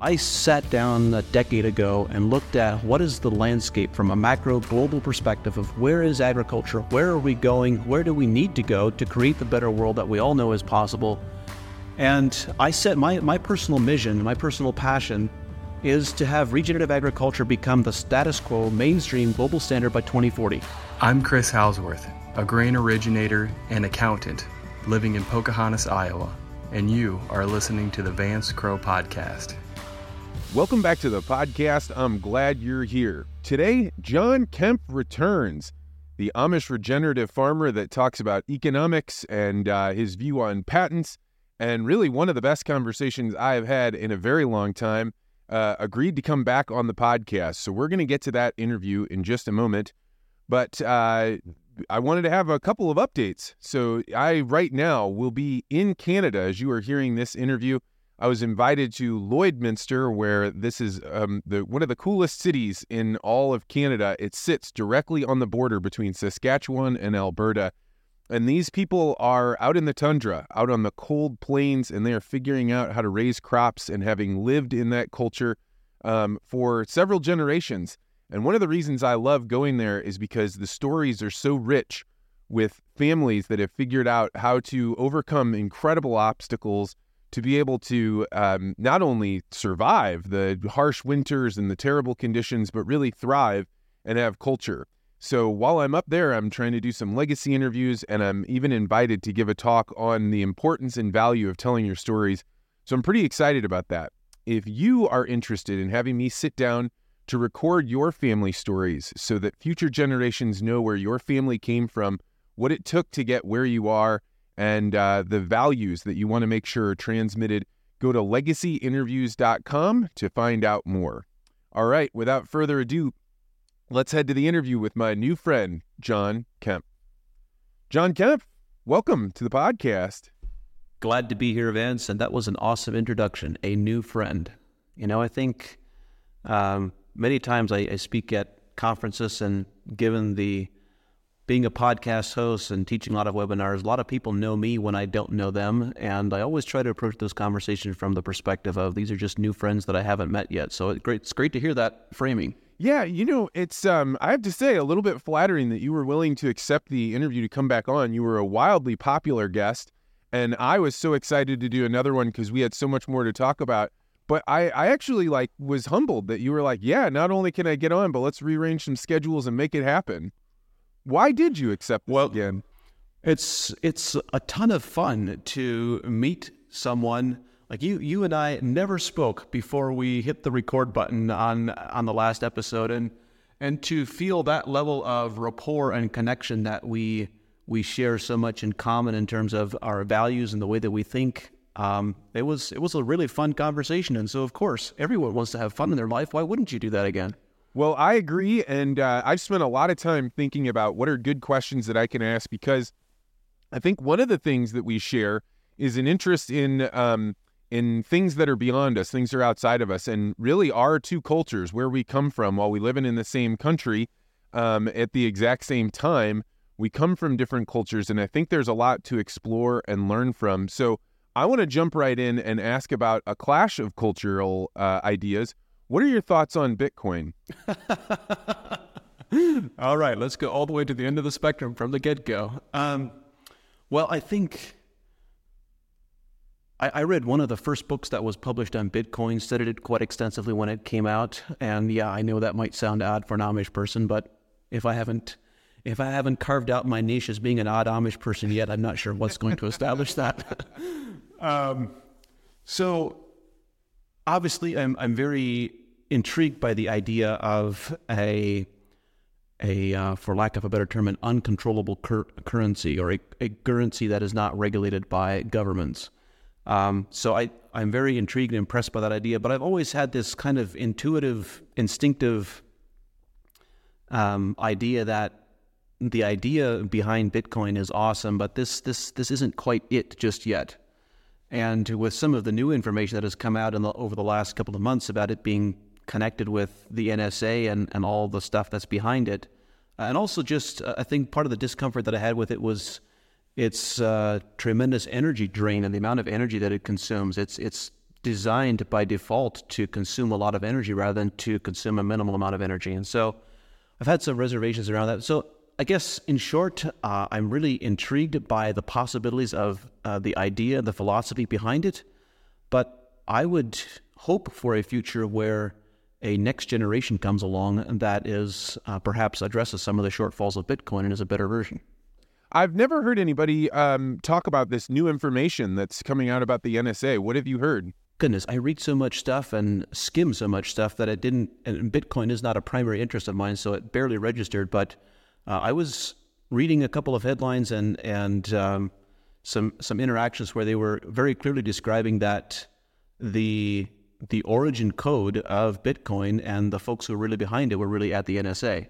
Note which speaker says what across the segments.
Speaker 1: I sat down a decade ago and looked at what is the landscape from a macro global perspective of where is agriculture, where are we going, where do we need to go to create the better world that we all know is possible. And I set my, my personal mission, my personal passion is to have regenerative agriculture become the status quo mainstream global standard by 2040.
Speaker 2: I'm Chris Halsworth, a grain originator and accountant living in Pocahontas, Iowa, and you are listening to the Vance Crowe Podcast.
Speaker 3: Welcome back to the podcast. I'm glad you're here. Today, John Kempf returns, the Amish regenerative farmer that talks about economics and uh, his view on patents, and really one of the best conversations I have had in a very long time. Uh, agreed to come back on the podcast. So we're going to get to that interview in just a moment. But uh, I wanted to have a couple of updates. So I, right now, will be in Canada as you are hearing this interview. I was invited to Lloydminster, where this is um, the one of the coolest cities in all of Canada. It sits directly on the border between Saskatchewan and Alberta. And these people are out in the tundra, out on the cold plains, and they are figuring out how to raise crops and having lived in that culture um, for several generations. And one of the reasons I love going there is because the stories are so rich with families that have figured out how to overcome incredible obstacles to be able to um, not only survive the harsh winters and the terrible conditions, but really thrive and have culture. So while I'm up there, I'm trying to do some legacy interviews, and I'm even invited to give a talk on the importance and value of telling your stories. So I'm pretty excited about that. If you are interested in having me sit down to record your family stories so that future generations know where your family came from, what it took to get where you are, and uh, the values that you want to make sure are transmitted, go to legacyinterviews.com to find out more. All right, without further ado, let's head to the interview with my new friend, John Kempf. John Kempf, welcome to the podcast.
Speaker 1: Glad to be here, Vance, and that was an awesome introduction. A new friend. You know, I think um, many times I, I speak at conferences, and given the being a podcast host and teaching a lot of webinars, a lot of people know me when I don't know them. And I always try to approach those conversations from the perspective of these are just new friends that I haven't met yet. So it's great, it's great to hear that framing.
Speaker 3: Yeah, you know, it's um I have to say a little bit flattering that you were willing to accept the interview to come back on. You were a wildly popular guest, and I was so excited to do another one because we had so much more to talk about. But I, I actually like was humbled that you were like, yeah, not only can I get on, but let's rearrange some schedules and make it happen. Why did you accept this
Speaker 1: well,
Speaker 3: again?
Speaker 1: It's it's a ton of fun to meet someone like you. You and I never spoke before we hit the record button on on the last episode, and and to feel that level of rapport and connection that we we share so much in common in terms of our values and the way that we think. Um, it was it was a really fun conversation, and so of course everyone wants to have fun in their life. Why wouldn't you do that again?
Speaker 3: Well, I agree. And uh, I've spent a lot of time thinking about what are good questions that I can ask because I think one of the things that we share is an interest in um, in things that are beyond us, things that are outside of us, and really our two cultures, where we come from, while we live in, in the same country um, at the exact same time, we come from different cultures, and I think there's a lot to explore and learn from. So I want to jump right in and ask about a clash of cultural uh, ideas what are your thoughts on Bitcoin?
Speaker 1: all right, let's go all the way to the end of the spectrum from the get go. Um, well, I think I, I, read one of the first books that was published on Bitcoin, studied it quite extensively when it came out. And yeah, I know that might sound odd for an Amish person, but if I haven't if I haven't carved out my niche as being an odd Amish person yet, I'm not sure what's going to establish that. um, so obviously, I'm I'm very intrigued by the idea of a a uh, for lack of a better term, an uncontrollable cur- currency or a, a, currency that is not regulated by governments. Um, so I I'm very intrigued and impressed by that idea. But I've always had this kind of intuitive, instinctive um, idea that the idea behind Bitcoin is awesome, but this this this isn't quite it just yet. And with some of the new information that has come out the, over the last couple of months about it being connected with the NSA and, and all the stuff that's behind it, and also just uh, I think part of the discomfort that I had with it was its uh, tremendous energy drain and the amount of energy that it consumes. It's it's designed by default to consume a lot of energy rather than to consume a minimal amount of energy. And so I've had some reservations around that. So I guess in short, uh, I'm really intrigued by the possibilities of uh, the idea, the philosophy behind it. But I would hope for a future where a next generation comes along that is uh, perhaps addresses some of the shortfalls of Bitcoin and is a better version.
Speaker 3: I've never heard anybody um, talk about this new information that's coming out about the NSA. What have you heard?
Speaker 1: Goodness, I read so much stuff and skim so much stuff that it didn't. And Bitcoin is not a primary interest of mine, so it barely registered. But uh, I was reading a couple of headlines and and um, some some interactions where they were very clearly describing that the the origin code of Bitcoin and the folks who were really behind it were really at the NSA.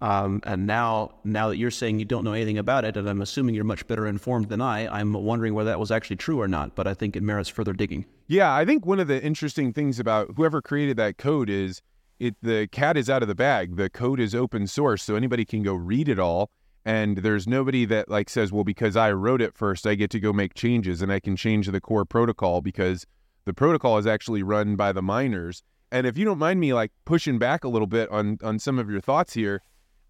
Speaker 1: Um, and now, now that you're saying you don't know anything about it, and I'm assuming you're much better informed than I, I'm wondering whether that was actually true or not. But I think it merits further digging.
Speaker 3: Yeah, I think one of the interesting things about whoever created that code is it the cat is out of the bag. The code is open source, so anybody can go read it all. And there's nobody that like says, well, because I wrote it first, I get to go make changes and I can change the core protocol because the protocol is actually run by the miners. And if you don't mind me like pushing back a little bit on on some of your thoughts here,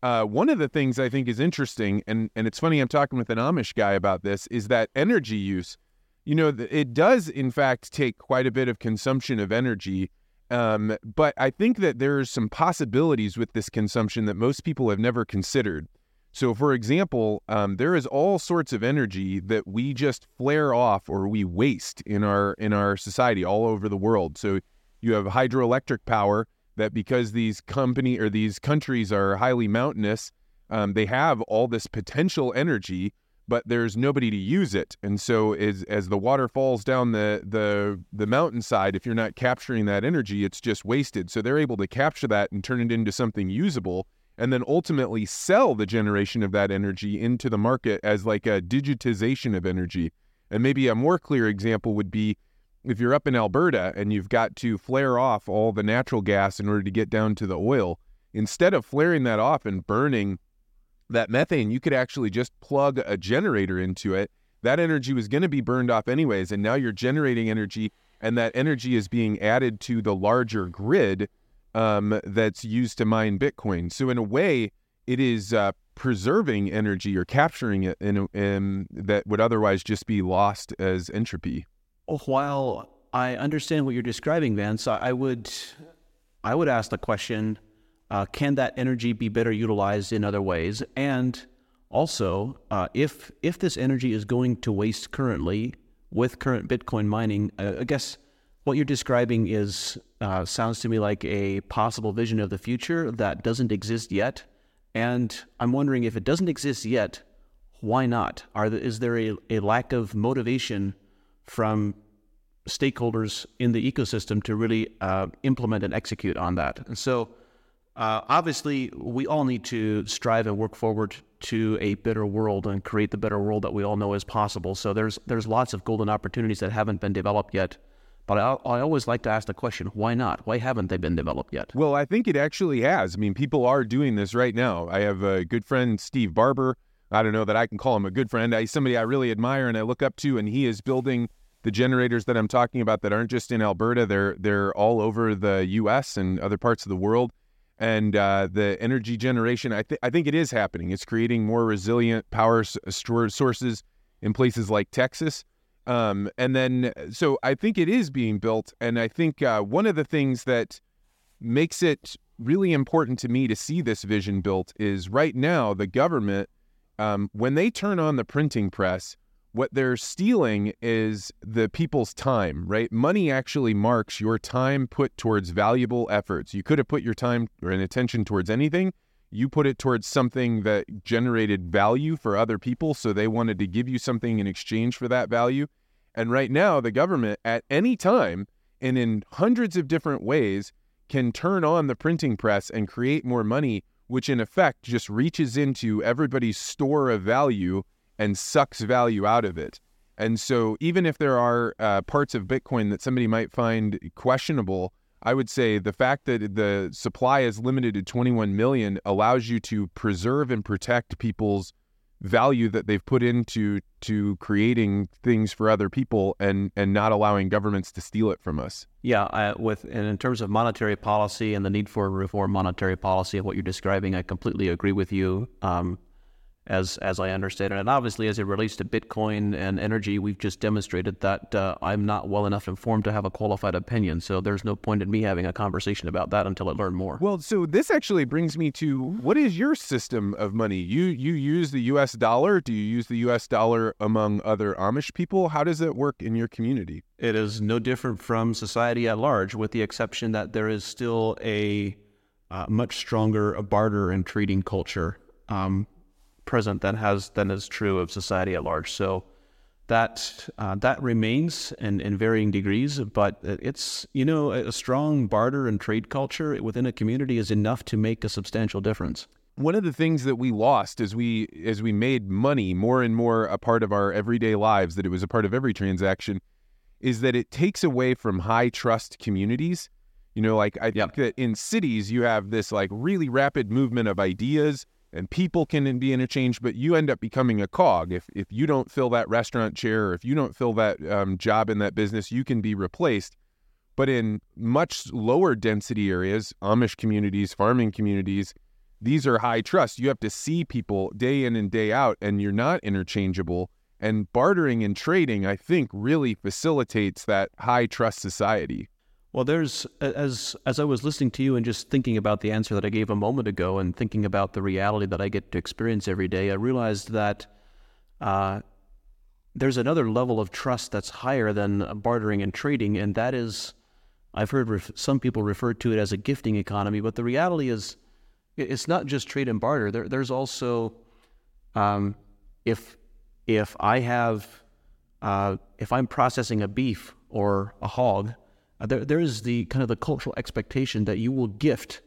Speaker 3: uh, one of the things I think is interesting, and and it's funny I'm talking with an Amish guy about this, is that energy use. You know, it does in fact take quite a bit of consumption of energy, um, but I think that there's some possibilities with this consumption that most people have never considered. So, for example, um, there is all sorts of energy that we just flare off or we waste in our in our society all over the world. So, you have hydroelectric power that because these company or these countries are highly mountainous, um, they have all this potential energy, but there's nobody to use it. And so as as the water falls down the the the mountainside, if you're not capturing that energy, it's just wasted. So they're able to capture that and turn it into something usable and then ultimately sell the generation of that energy into the market as like a digitization of energy. And maybe a more clear example would be if you're up in Alberta and you've got to flare off all the natural gas in order to get down to the oil, instead of flaring that off and burning that methane, you could actually just plug a generator into it. That energy was going to be burned off anyways, and now you're generating energy, and that energy is being added to the larger grid um, that's used to mine Bitcoin. So in a way, it is uh, preserving energy or capturing it in, in that would otherwise just be lost as entropy
Speaker 1: while I understand what you're describing, Vance, I would I would ask the question: uh, Can that energy be better utilized in other ways? And also, uh, if if this energy is going to waste currently with current Bitcoin mining, uh, I guess what you're describing is uh, sounds to me like a possible vision of the future that doesn't exist yet. And I'm wondering if it doesn't exist yet, why not? Are the, is there a, a lack of motivation? from stakeholders in the ecosystem to really uh, implement and execute on that. And so, uh, obviously, we all need to strive and work forward to a better world and create the better world that we all know is possible. So there's there's lots of golden opportunities that haven't been developed yet. But I, I always like to ask the question, why not? Why haven't they been developed yet?
Speaker 3: Well, I think it actually has. I mean, people are doing this right now. I have a good friend, Steve Barbour. I don't know that I can call him a good friend. He's somebody I really admire and I look up to, and he is building the generators that I'm talking about that aren't just in Alberta, they're they're all over the U.S. and other parts of the world. And uh, the energy generation, I, th- I think it is happening. It's creating more resilient power s- sources in places like Texas. Um, and then, so I think it is being built. And I think uh, one of the things that makes it really important to me to see this vision built is right now the government, um, when they turn on the printing press, what they're stealing is the people's time, right? Money actually marks your time put towards valuable efforts. You could have put your time or an attention towards anything. You put it towards something that generated value for other people. So they wanted to give you something in exchange for that value. And right now, the government at any time and in hundreds of different ways can turn on the printing press and create more money, which in effect just reaches into everybody's store of value and sucks value out of it. And so, even if there are uh, parts of Bitcoin that somebody might find questionable, I would say the fact that the supply is limited to 21 million allows you to preserve and protect people's value that they've put into to creating things for other people and and not allowing governments to steal it from us.
Speaker 1: Yeah, I, with and in terms of monetary policy and the need for reform monetary policy of what you're describing, I completely agree with you. Um, as as I understand it. And obviously, as it relates to Bitcoin and energy, we've just demonstrated that uh, I'm not well enough informed to have a qualified opinion. So there's no point in me having a conversation about that until I learn more.
Speaker 3: Well, so this actually brings me to what is your system of money? You you use the U.S. dollar? Do you use the U.S. dollar among other Amish people? How does it work in your community?
Speaker 1: It is no different from society at large, with the exception that there is still a uh, much stronger barter and trading culture. Um, present than has than is true of society at large. So that uh, that remains in, in varying degrees, but it's you know a strong barter and trade culture within a community is enough to make a substantial difference.
Speaker 3: One of the things that we lost as we as we made money more and more a part of our everyday lives, that it was a part of every transaction, is that it takes away from high trust communities. You know, like I think that in cities you have this like really rapid movement of ideas and people can be interchanged, but you end up becoming a cog. If if you don't fill that restaurant chair, or if you don't fill that um, job in that business, you can be replaced. But in much lower density areas, Amish communities, farming communities, these are high trust. You have to see people day in and day out, and you're not interchangeable. And bartering and trading, I think, really facilitates that high trust society.
Speaker 1: Well, there's as as I was listening to you and just thinking about the answer that I gave a moment ago, and thinking about the reality that I get to experience every day, I realized that uh, there's another level of trust that's higher than bartering and trading, and that is, I've heard ref- some people refer to it as a gifting economy, but the reality is, it's not just trade and barter. There, there's also, um, if if I have, uh, if I'm processing a beef or a hog uh, there, there is the kind of the cultural expectation that you will gift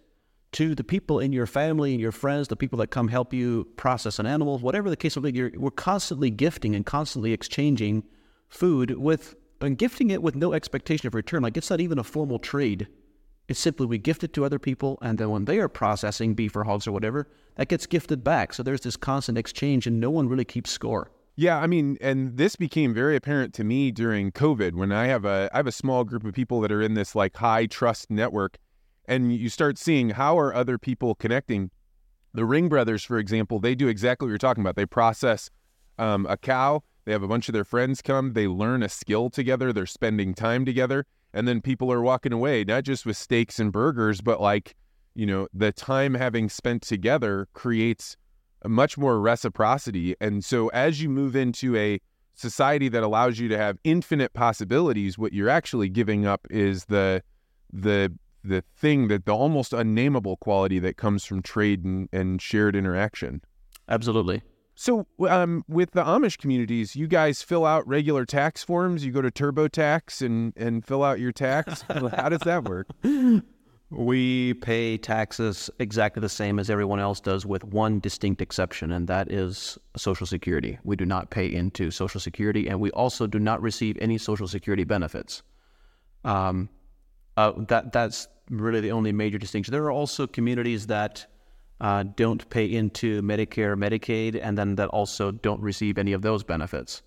Speaker 1: to the people in your family and your friends, the people that come help you process an animal, whatever the case may be. We're constantly gifting and constantly exchanging food with and gifting it with no expectation of return. Like it's not even a formal trade. It's simply we gift it to other people, and then when they are processing beef or hogs or whatever, that gets gifted back. So there's this constant exchange, and no one really keeps score.
Speaker 3: Yeah, I mean, and this became very apparent to me during COVID when I have a I have a small group of people that are in this like high trust network and you start seeing how are other people connecting. The Ring brothers, for example, they do exactly what you're talking about. They process um, a cow. They have a bunch of their friends come. They learn a skill together. They're spending time together, and then people are walking away not just with steaks and burgers, but like you know the time having spent together creates much more reciprocity. And so as you move into a society that allows you to have infinite possibilities, what you're actually giving up is the the the thing that the almost unnameable quality that comes from trade and, and shared interaction.
Speaker 1: Absolutely.
Speaker 3: So, um, with the Amish communities, you guys fill out regular tax forms. You go to TurboTax and and fill out your tax. How does that work?
Speaker 1: We pay taxes exactly the same as everyone else does, with one distinct exception, and that is Social Security. We do not pay into Social Security, and we also do not receive any Social Security benefits. Um, uh, that that's really the only major distinction. There are also communities that uh, don't pay into Medicare, Medicaid, and then that also don't receive any of those benefits.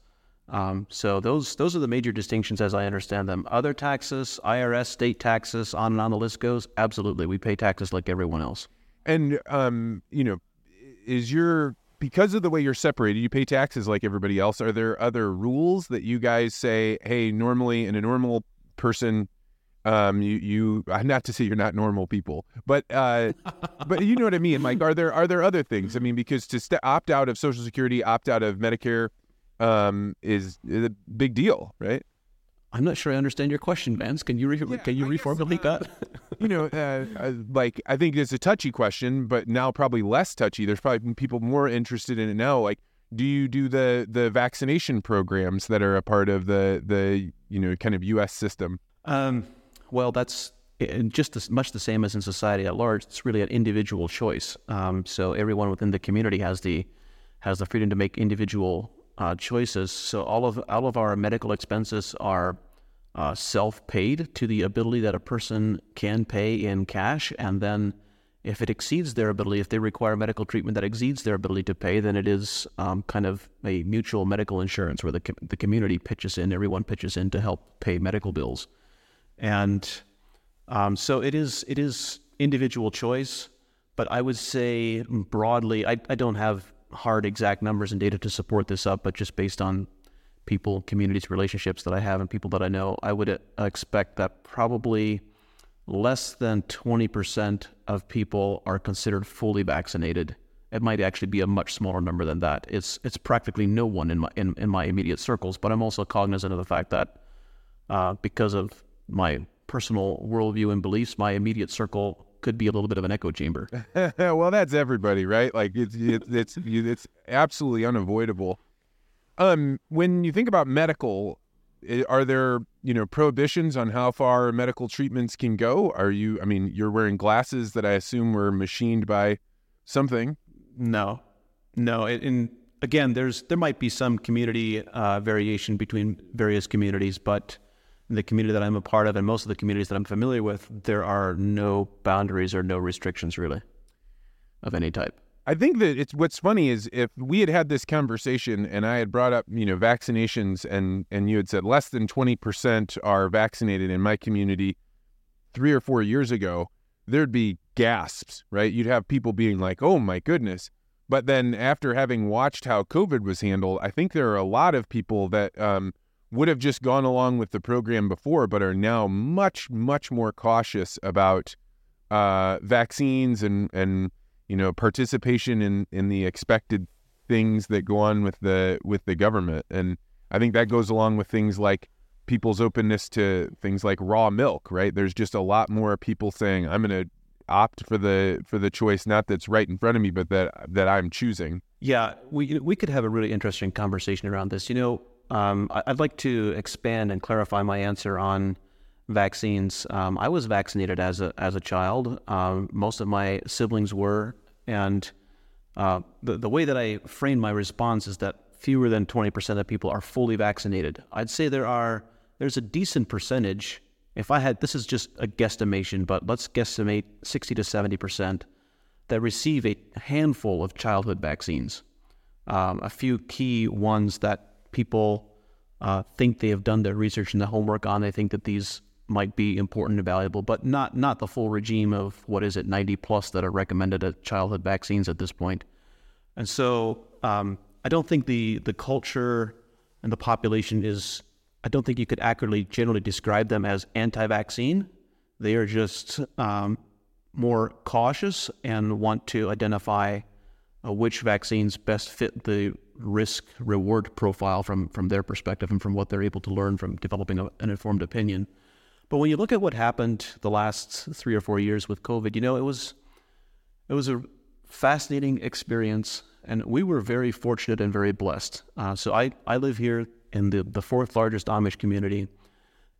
Speaker 1: Um, so those those are the major distinctions as I understand them. Other taxes, IRS, state taxes, on and on the list goes. Absolutely, we pay taxes like everyone else.
Speaker 3: And um, you know, is your because of the way you're separated, you pay taxes like everybody else. Are there other rules that you guys say, hey, normally in a normal person, um, you you not to say you're not normal people, but uh, but you know what I mean. Like, are there are there other things? I mean, because to st- opt out of Social Security, opt out of Medicare um, is, is a big deal, right?
Speaker 1: I'm not sure I understand your question, Vance. Can you re- yeah, can you I reformulate guess, uh,
Speaker 3: that? you know, uh, uh, like I think it's a touchy question, but now probably less touchy. There's probably people more interested in it now. Like, do you do the the vaccination programs that are a part of the the you know kind of U.S. system? Um,
Speaker 1: well, that's just as much the same as in society at large. It's really an individual choice. Um, so everyone within the community has the has the freedom to make individual uh, choices. So all of all of our medical expenses are uh, self-paid to the ability that a person can pay in cash, and then if it exceeds their ability, if they require medical treatment that exceeds their ability to pay, then it is um, kind of a mutual medical insurance where the the community pitches in, everyone pitches in to help pay medical bills, and um, so it is it is individual choice. But I would say broadly, I, I don't have hard exact numbers and data to support this up, but just based on people, communities, relationships that I have, and people that I know, I would uh, expect that probably less than 20% of people are considered fully vaccinated. It might actually be a much smaller number than that. It's it's practically no one in my in, in my immediate circles. But I'm also cognizant of the fact that uh, because of my personal worldview and beliefs, my immediate circle could be a little bit of an echo chamber.
Speaker 3: well, that's everybody, right? Like it's it's it's, it's absolutely unavoidable. Um, when you think about medical are there you know prohibitions on how far medical treatments can go are you i mean you're wearing glasses that i assume were machined by something
Speaker 1: no no and again there's there might be some community uh, variation between various communities but the community that i'm a part of and most of the communities that i'm familiar with there are no boundaries or no restrictions really of any type
Speaker 3: I think that it's what's funny is if we had had this conversation and I had brought up, you know, vaccinations and and you had said less than 20% are vaccinated in my community 3 or 4 years ago, there'd be gasps, right? You'd have people being like, "Oh my goodness." But then after having watched how COVID was handled, I think there are a lot of people that um, would have just gone along with the program before, but are now much, much more cautious about uh, vaccines and and you know, participation in in the expected things that go on with the with the government, and I think that goes along with things like people's openness to things like raw milk. Right? There's just a lot more people saying, "I'm going to opt for the for the choice not that's right in front of me, but that that I'm choosing."
Speaker 1: Yeah, we we could have a really interesting conversation around this. You know, um, I'd like to expand and clarify my answer on vaccines. Um, I was vaccinated as a as a child. Um, most of my siblings were, and uh, the the way that I frame my response is that fewer than twenty percent of people are fully vaccinated. I'd say there are there's a decent percentage. If I had this is just a guesstimation, but let's guesstimate sixty to seventy percent that receive a handful of childhood vaccines. Um, a few key ones that people uh, think they have done their research and the homework on. They think that these might be important and valuable, but not not the full regime of what is it, 90 plus that are recommended at childhood vaccines at this point. And so um, I don't think the the culture and the population is. I don't think you could accurately generally describe them as anti-vaccine. They are just um, more cautious and want to identify uh, which vaccines best fit the risk reward profile from from their perspective and from what they're able to learn from developing a, an informed opinion. But when you look at what happened the last three or four years with COVID, you know, it was it was a fascinating experience, and we were very fortunate and very blessed. Uh, so I, I live here in the, the fourth largest Amish community,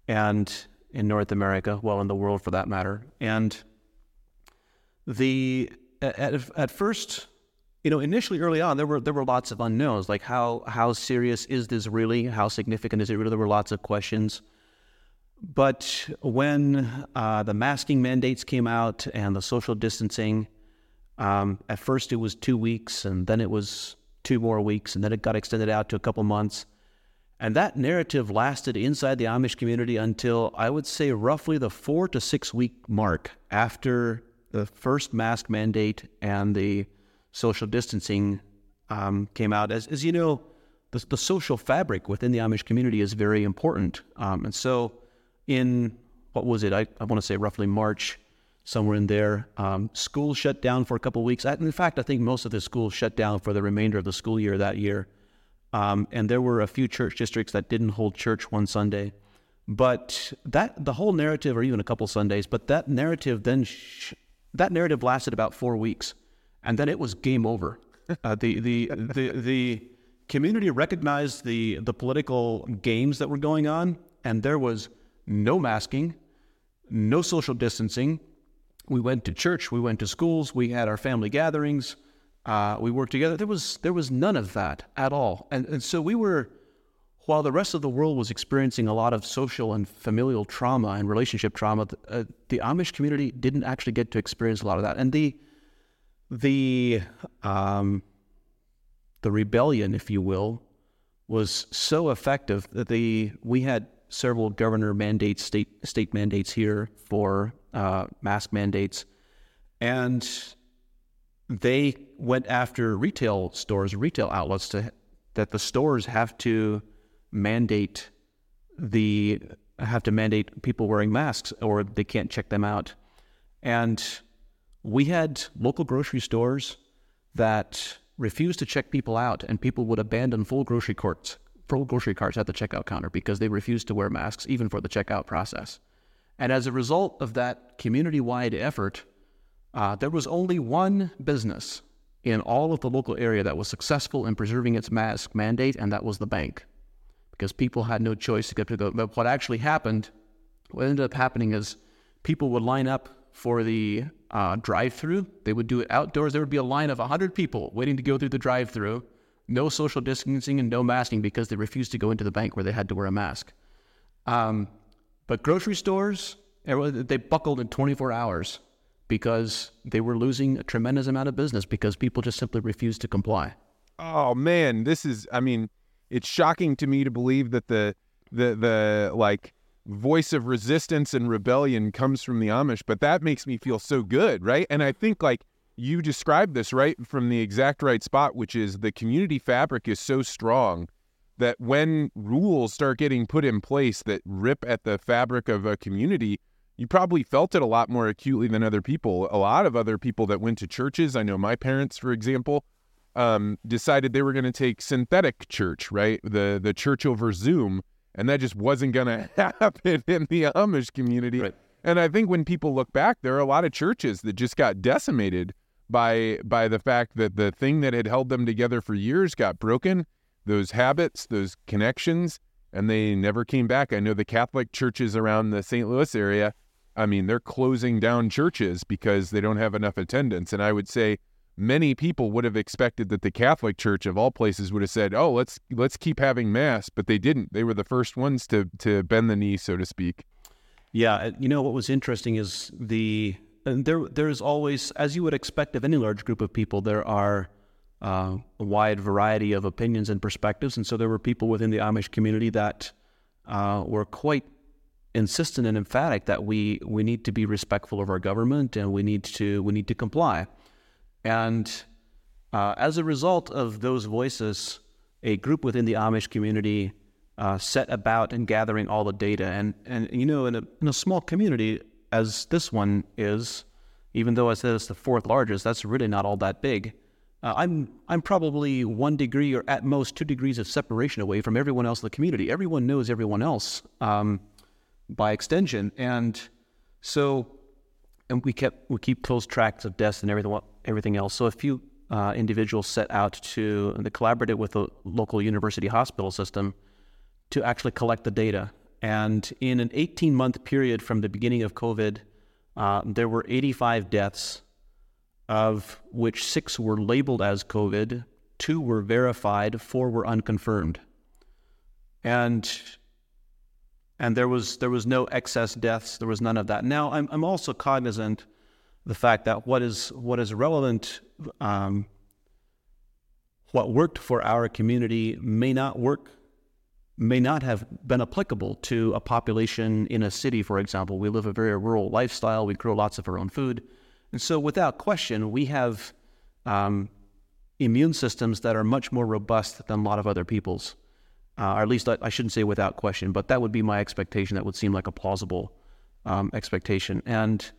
Speaker 1: and in North America, well, in the world for that matter. And the at, at first, you know, initially early on, there were there were lots of unknowns, like how how serious is this really? How significant is it really? There were lots of questions. But when uh, the masking mandates came out and the social distancing, um, at first it was two weeks, and then it was two more weeks, and then it got extended out to a couple months. And that narrative lasted inside the Amish community until I would say roughly the four to six week mark after the first mask mandate and the social distancing um, came out. As, as you know, the, the, social fabric within the Amish community is very important. Um, and so in what was it? I, I want to say roughly March, somewhere in there. Um, schools shut down for a couple of weeks. In fact, I think most of the schools shut down for the remainder of the school year that year. Um, and there were a few church districts that didn't hold church one Sunday. But that the whole narrative, or even a couple Sundays, but that narrative then sh- that narrative lasted about four weeks, and then it was game over. Uh, the, the the the community recognized the the political games that were going on, and there was no masking, no social distancing. We went to church, we went to schools, we had our family gatherings, uh, we worked together. There was there was none of that at all, and and so we were while the rest of the world was experiencing a lot of social and familial trauma and relationship trauma, uh, the Amish community didn't actually get to experience a lot of that. And the the um, the rebellion, if you will, was so effective that the we had several governor mandates, state state mandates here for uh, mask mandates, and they went after retail stores, retail outlets to that the stores have to mandate the have to mandate people wearing masks or they can't check them out. And we had local grocery stores that refused to check people out and people would abandon full grocery carts full grocery carts at the checkout counter because they refused to wear masks even for the checkout process. And as a result of that community-wide effort, uh, there was only one business in all of the local area that was successful in preserving its mask mandate, and that was the bank because people had no choice to get to the. But what actually happened, what ended up happening is people would line up for the uh, drive-through. They would do it outdoors. There would be a line of 100 people waiting to go through the drive-through, no social distancing and no masking because they refused to go into the bank where they had to wear a mask. Um, but grocery stores, they buckled in 24 hours because they were losing a tremendous amount of business because people just simply refused to comply.
Speaker 3: Oh man, this is I mean, it's shocking to me to believe that the the the like voice of resistance and rebellion comes from the Amish, but that makes me feel so good, right? And I think like you described this right from the exact right spot, which is the community fabric is so strong that when rules start getting put in place that rip at the fabric of a community, you probably felt it a lot more acutely than other people. A lot of other people that went to churches, I know my parents, for example, um, decided they were going to take synthetic church, right? The the church over Zoom, and that just wasn't going to happen in the Amish community.
Speaker 1: Right.
Speaker 3: And I think when people look back, there are a lot of churches that just got decimated by by the fact that the thing that had held them together for years got broken, those habits, those connections, and they never came back. I know the Catholic churches around the St. Louis area, I mean, they're closing down churches because they don't have enough attendance. And I would say many people would have expected that the Catholic Church of all places would have said, "Oh, let's let's keep having mass," but they didn't. They were the first ones to to bend the knee, so to speak.
Speaker 1: Yeah, you know what was interesting is the there there's always, as you would expect of any large group of people, there are uh, a wide variety of opinions and perspectives, and so there were people within the Amish community that uh, were quite insistent and emphatic that we we need to be respectful of our government and we need to we need to comply. And uh, as a result of those voices, a group within the Amish community uh, set about and gathering all the data. And, and you know, in a, in a small community as this one is, even though I said it's the fourth largest, that's really not all that big. Uh, I'm I'm probably one degree or at most two degrees of separation away from everyone else in the community. Everyone knows everyone else um, by extension, and so and we kept we keep close tracks of deaths and everything everything else. So a few uh, individuals set out to they collaborated with the local university hospital system to actually collect the data. And in an 18 month period from the beginning of COVID, uh, there were 85 deaths, of which six were labeled as COVID, two were verified, four were unconfirmed. And and there was there was no excess deaths. There was none of that. Now I'm I'm also cognizant the fact that what is what is relevant, um, what worked for our community may not work, may not have been applicable to a population in a city. For example, we live a very rural lifestyle. We grow lots of our own food, and so without question, we have um, immune systems that are much more robust than a lot of other people's uh, or at least I, I, shouldn't say without question, but that would be my expectation. That would seem like a plausible um, expectation. And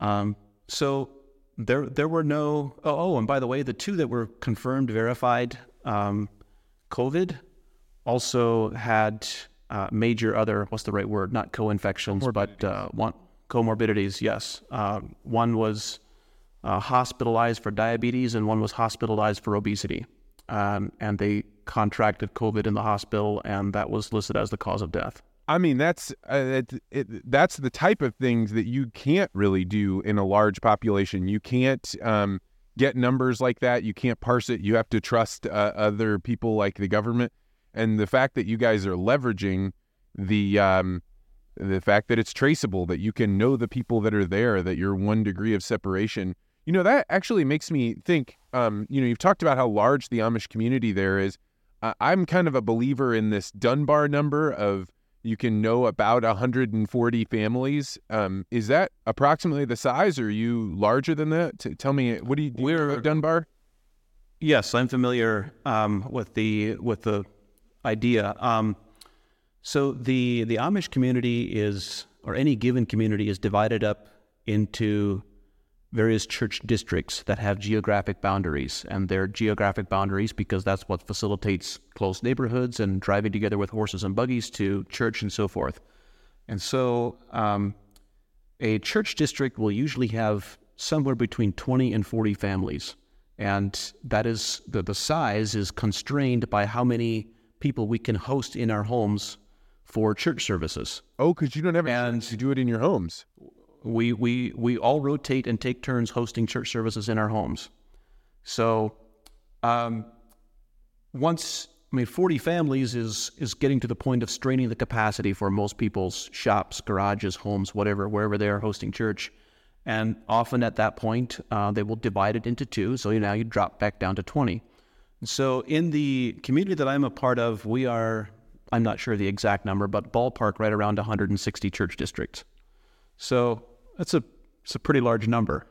Speaker 1: um, so there, there were no. Oh, oh, and by the way, the two that were confirmed, verified um, COVID, also had uh, major other. What's the right word? Not co-infections, but uh, one comorbidities. Yes, uh, one was uh, hospitalized for diabetes, and one was hospitalized for obesity um, and they contracted COVID in the hospital, and that was listed as the cause of death.
Speaker 3: I mean, that's uh, it, it, that's the type of things that you can't really do in a large population. You can't um, get numbers like that. You can't parse it. You have to trust uh, other people like the government. and the fact that you guys are leveraging the um, the fact that it's traceable, that you can know the people that are there, that you're one degree of separation. You know, that actually makes me think. Um, you know, you've talked about how large the Amish community there is. Uh, I'm kind of a believer in this Dunbar number of you can know about 140 families. Um, is that approximately the size, or are you larger than that? T- tell me, what do you do
Speaker 1: We're-
Speaker 3: Dunbar?
Speaker 1: Yes, I'm familiar um, with the with the idea. Um, so the the Amish community is, or any given community, is divided up into various church districts that have geographic boundaries, and they're geographic boundaries because that's what facilitates close neighborhoods and driving together with horses and buggies to church and so forth. And so, um, a church district will usually have somewhere between 20 and 40 families. And that is the, the size is constrained by how many people we can host in our homes for church services.
Speaker 3: Oh, because you don't have
Speaker 1: And-
Speaker 3: to do it in your homes.
Speaker 1: We, we, we all rotate and take turns hosting church services in our homes. So um, once, I mean, 40 families is, is getting to the point of straining the capacity for most people's shops, garages, homes, whatever, wherever they are hosting church. And often at that point, uh, they will divide it into two. So now you drop back down to 20. So in the community that I'm a part of, we are, I'm not sure the exact number, but ballpark right around 160 church districts. So that's a, it's a pretty large number.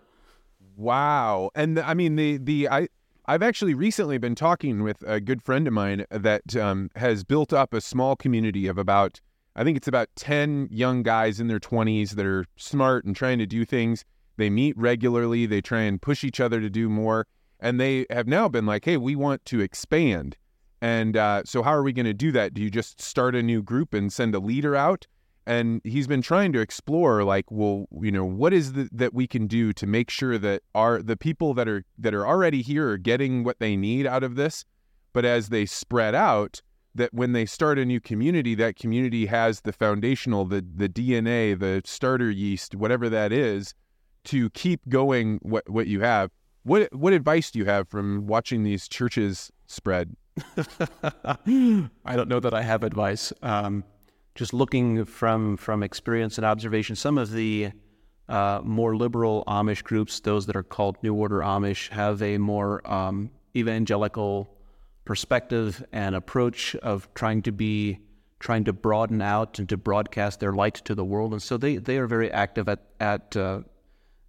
Speaker 3: Wow. And I mean the the I I've actually recently been talking with a good friend of mine that um, has built up a small community of about I think it's about 10 young guys in their 20s that are smart and trying to do things. They meet regularly, they try and push each other to do more, and they have now been like, "Hey, we want to expand." And uh, so how are we going to do that? Do you just start a new group and send a leader out? And he's been trying to explore like well you know what is the, that we can do to make sure that our the people that are that are already here are getting what they need out of this. But as they spread out that when they start a new community that community has the foundational the the DNA the starter yeast whatever that is to keep going what what you have. What what advice do you have from watching these churches spread?
Speaker 1: I don't know that I have advice. Um, just looking from from experience and observation, some of the uh, more liberal Amish groups, those that are called New Order Amish, have a more um, evangelical perspective and approach of trying to be trying to broaden out and to broadcast their light to the world, and so they they are very active at at uh,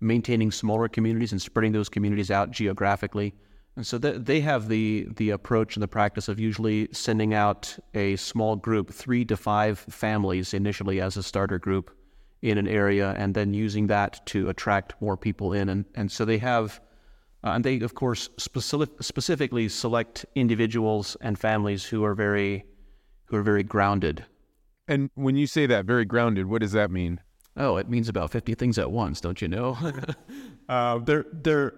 Speaker 1: maintaining smaller communities and spreading those communities out geographically. And so th- they have the the approach and the practice of usually sending out a small group, three to five families initially as a starter group in an area, and then using that to attract more people in. And and so they have, uh, and they of course specific, specifically select individuals and families who are very who are very grounded.
Speaker 3: and when you say that very grounded what does that mean
Speaker 1: Oh, it means about fifty things at once, don't you know? uh, they're they're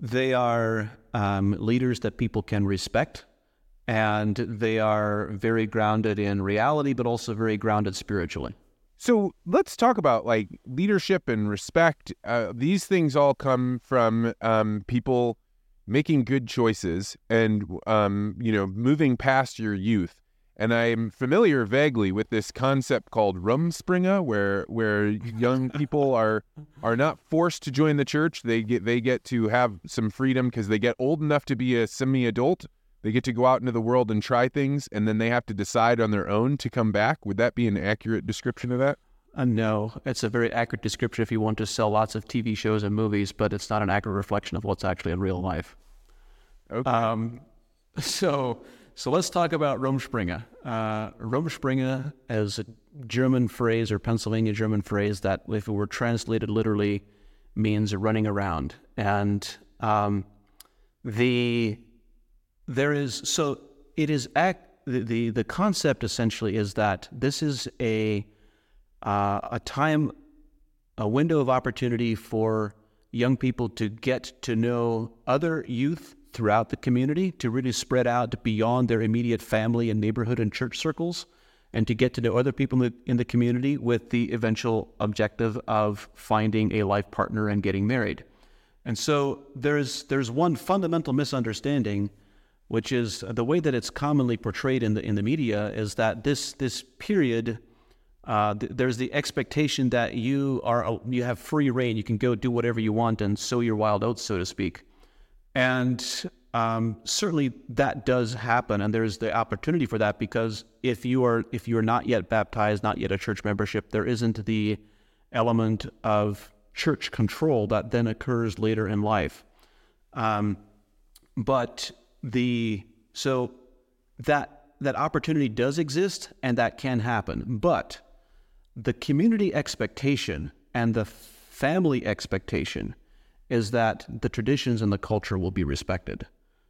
Speaker 1: they are um, leaders that people can respect, and they are very grounded in reality, but also very grounded spiritually.
Speaker 3: So let's talk about like leadership and respect. Uh, these things all come from um, people making good choices and um, you know moving past your youth. And I'm familiar vaguely with this concept called Rumspringa, where where young people are are not forced to join the church. They get they get to have some freedom because they get old enough to be a semi-adult. They get to go out into the world and try things, and then they have to decide on their own to come back. Would that be an accurate description of that?
Speaker 1: Uh, no, it's a very accurate description if you want to sell lots of TV shows and movies, but it's not an accurate reflection of what's actually in real life.
Speaker 3: Okay.
Speaker 1: Um, so, so let's talk about Rumspringa. Uh, Rumspringa is a German phrase or Pennsylvania German phrase that, if it were translated literally, means running around. And um, the there is so it is act the, the the concept essentially is that this is a uh, a time a window of opportunity for young people to get to know other youth throughout the community, to really spread out beyond their immediate family and neighborhood and church circles, and to get to know other people in the, in the community with the eventual objective of finding a life partner and getting married. And so there's there's one fundamental misunderstanding which is the way that it's commonly portrayed in the in the media is that this this period uh, th- there's the expectation that you are you have free reign, you can go do whatever you want and sow your wild oats, so to speak. And um, certainly that does happen, and there's the opportunity for that because if you are if you are not yet baptized, not yet a church membership, there isn't the element of church control that then occurs later in life. Um, but the so that that opportunity does exist and that can happen, but the community expectation and the family expectation is that the traditions and the culture will be respected.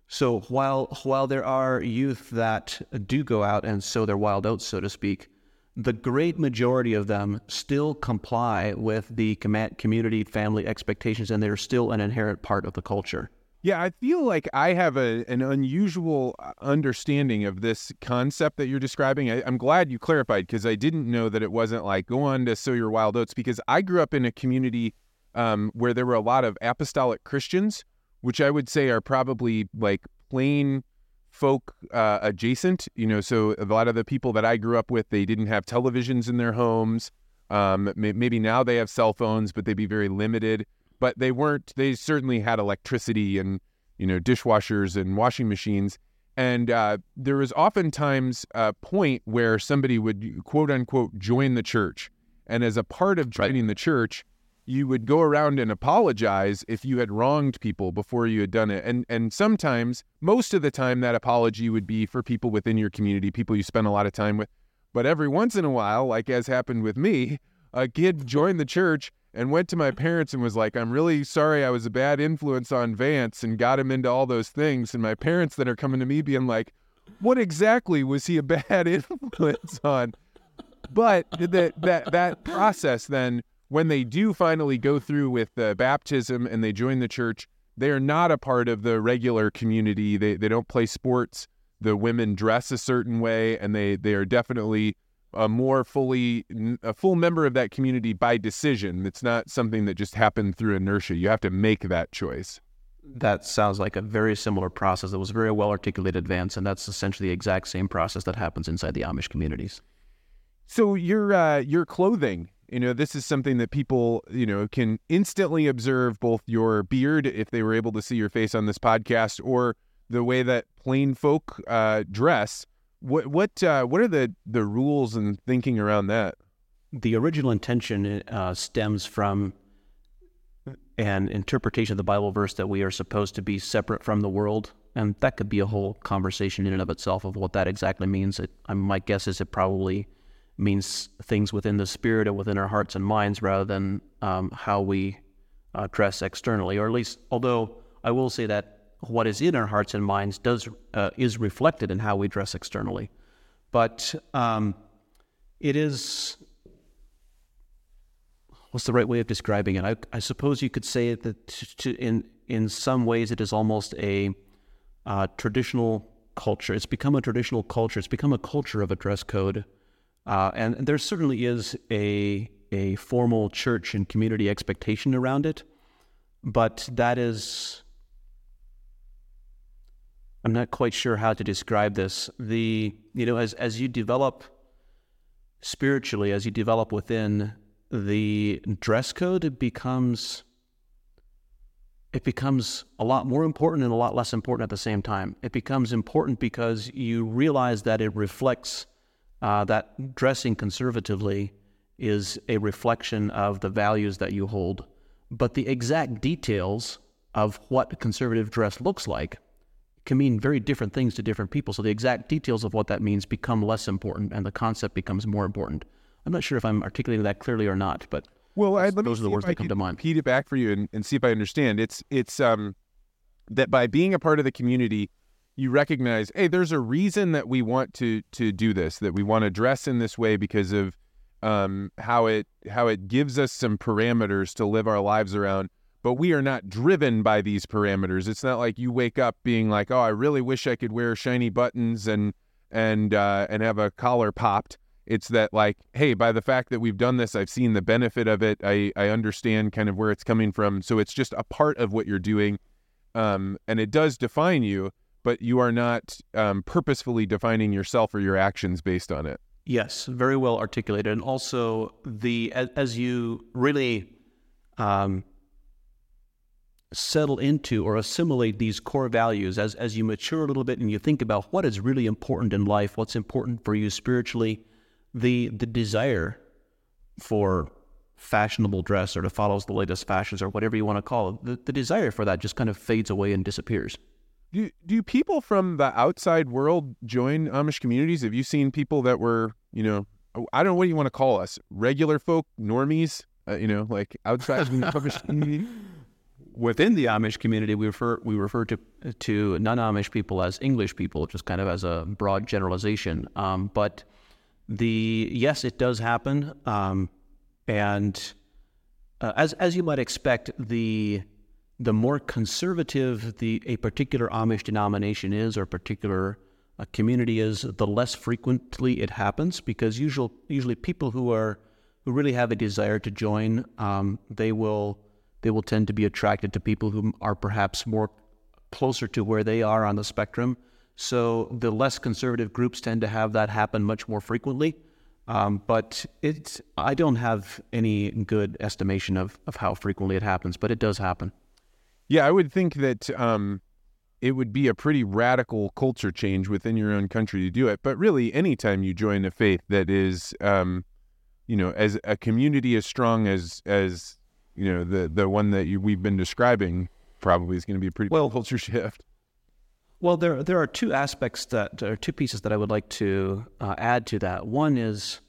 Speaker 1: So while while there are youth that do go out and sow their wild oats, so to speak, the great majority of them still comply with the community family expectations, and they're still an inherent part of the culture.
Speaker 3: Yeah, I feel like I have a, an unusual understanding of this concept that you're describing. I, am glad you clarified because I didn't know that it wasn't like go on to sow your wild oats because I grew up in a community um, where there were a lot of apostolic Christians, which I would say are probably like plain folk uh, adjacent. You know, so a lot of the people that I grew up with, they didn't have televisions in their homes. Um, maybe now they have cell phones, but they'd be very limited but they weren't. They certainly had electricity and you know dishwashers and washing machines. And uh, there was oftentimes a point where somebody would quote unquote join the church, and as a part of joining right. the church, you would go around and apologize if you had wronged people before you had done it. And and sometimes, most of the time, that apology would be for people within your community, people you spend a lot of time with. But every once in a while, like as happened with me, a kid joined the church and went to my parents and was like, I'm really sorry I was a bad influence on Vance and got him into all those things. And my parents then are coming to me being like, what exactly was he a bad influence on? But that that that process then when they do finally go through with the baptism and they join the church, they are not a part of the regular community. They they don't play sports. The women dress a certain way and they they are definitely a more fully a full member of that community by decision. It's not something that just happened through inertia. You have to make that choice.
Speaker 1: That sounds like a very similar process that was very well articulated, Vance, and that's essentially the exact same process that happens inside the Amish communities.
Speaker 3: So your uh, your clothing, you know, this is something that people, you know, can instantly observe both your beard if they were able to see your face on this podcast, or the way that plain folk uh, dress what what uh, what are the the rules and thinking around that?
Speaker 1: The original intention uh, stems from an interpretation of the Bible verse that we are supposed to be separate from the world, and that could be a whole conversation in and of itself of what that exactly means. It, my guess is it probably means things within the spirit and within our hearts and minds rather than um, how we uh, dress externally, or at least, although I will say that what is in our hearts and minds does uh, is reflected in how we dress externally. But um, it is what's the right way of describing it? I, I suppose you could say that in in some ways it is almost a uh, traditional culture. It's become a traditional culture. It's become a culture of a dress code, uh, and, and there certainly is a a formal church and community expectation around it, but that is I'm not quite sure how to describe this. The you know as as you develop spiritually, as you develop within the dress code, becomes it becomes a lot more important and a lot less important at the same time. It becomes important because you realize that it reflects uh, that dressing conservatively is a reflection of the values that you hold, but the exact details of what conservative dress looks like can mean very different things to different people. So the exact details of what that means become less important and the concept becomes more important. I'm not sure if I'm articulating that clearly or not, but
Speaker 3: well,
Speaker 1: I,
Speaker 3: those
Speaker 1: are the words that come to mind.
Speaker 3: Repeat it back for you and, and see if I understand. It's it's um that by being a part of the community, you recognize, hey, there's a reason that we want to to do this, that we want to dress in this way because of um, how it how it gives us some parameters to live our lives around but we are not driven by these parameters. It's not like you wake up being like, "Oh, I really wish I could wear shiny buttons and and uh, and have a collar popped." It's that like, hey, by the fact that we've done this, I've seen the benefit of it. I I understand kind of where it's coming from. So it's just a part of what you're doing, um, and it does define you. But you are not um, purposefully defining yourself or your actions based on it.
Speaker 1: Yes, very well articulated, and also the as, as you really um, settle into or assimilate these core values, as as you mature a little bit and you think about what is really important in life, what's important for you spiritually, the the desire for fashionable dress or to follow the latest fashions or whatever you want to call it, the, the desire for that just kind of fades away and disappears.
Speaker 3: Do, do people from the outside world join Amish communities? Have you seen people that were, you know, I don't know what you want to call us, regular folk, normies, uh, you know, like outside the Amish community?
Speaker 1: Within the Amish community, we refer we refer to to non-Amish people as English people, just kind of as a broad generalization. Um, but the yes, it does happen. Um, and uh, as as you might expect, the the more conservative the a particular Amish denomination is or a particular uh, community is, the less frequently it happens because usual, usually people who are who really have a desire to join, um, they will they will tend to be attracted to people who are perhaps more closer to where they are on the spectrum. So the less conservative groups tend to have that happen much more frequently. Um, but it's I don't have any good estimation of, of how frequently it happens, but it does happen.
Speaker 3: Yeah, I would think that um, it would be a pretty radical culture change within your own country to do it. But really, anytime you join a faith that is, um, you know, as a community as strong as as you know the the one that you, we've been describing, probably is going to be a pretty well culture shift.
Speaker 1: Well, there there are two aspects that are two pieces that I would like to uh, add to that. One is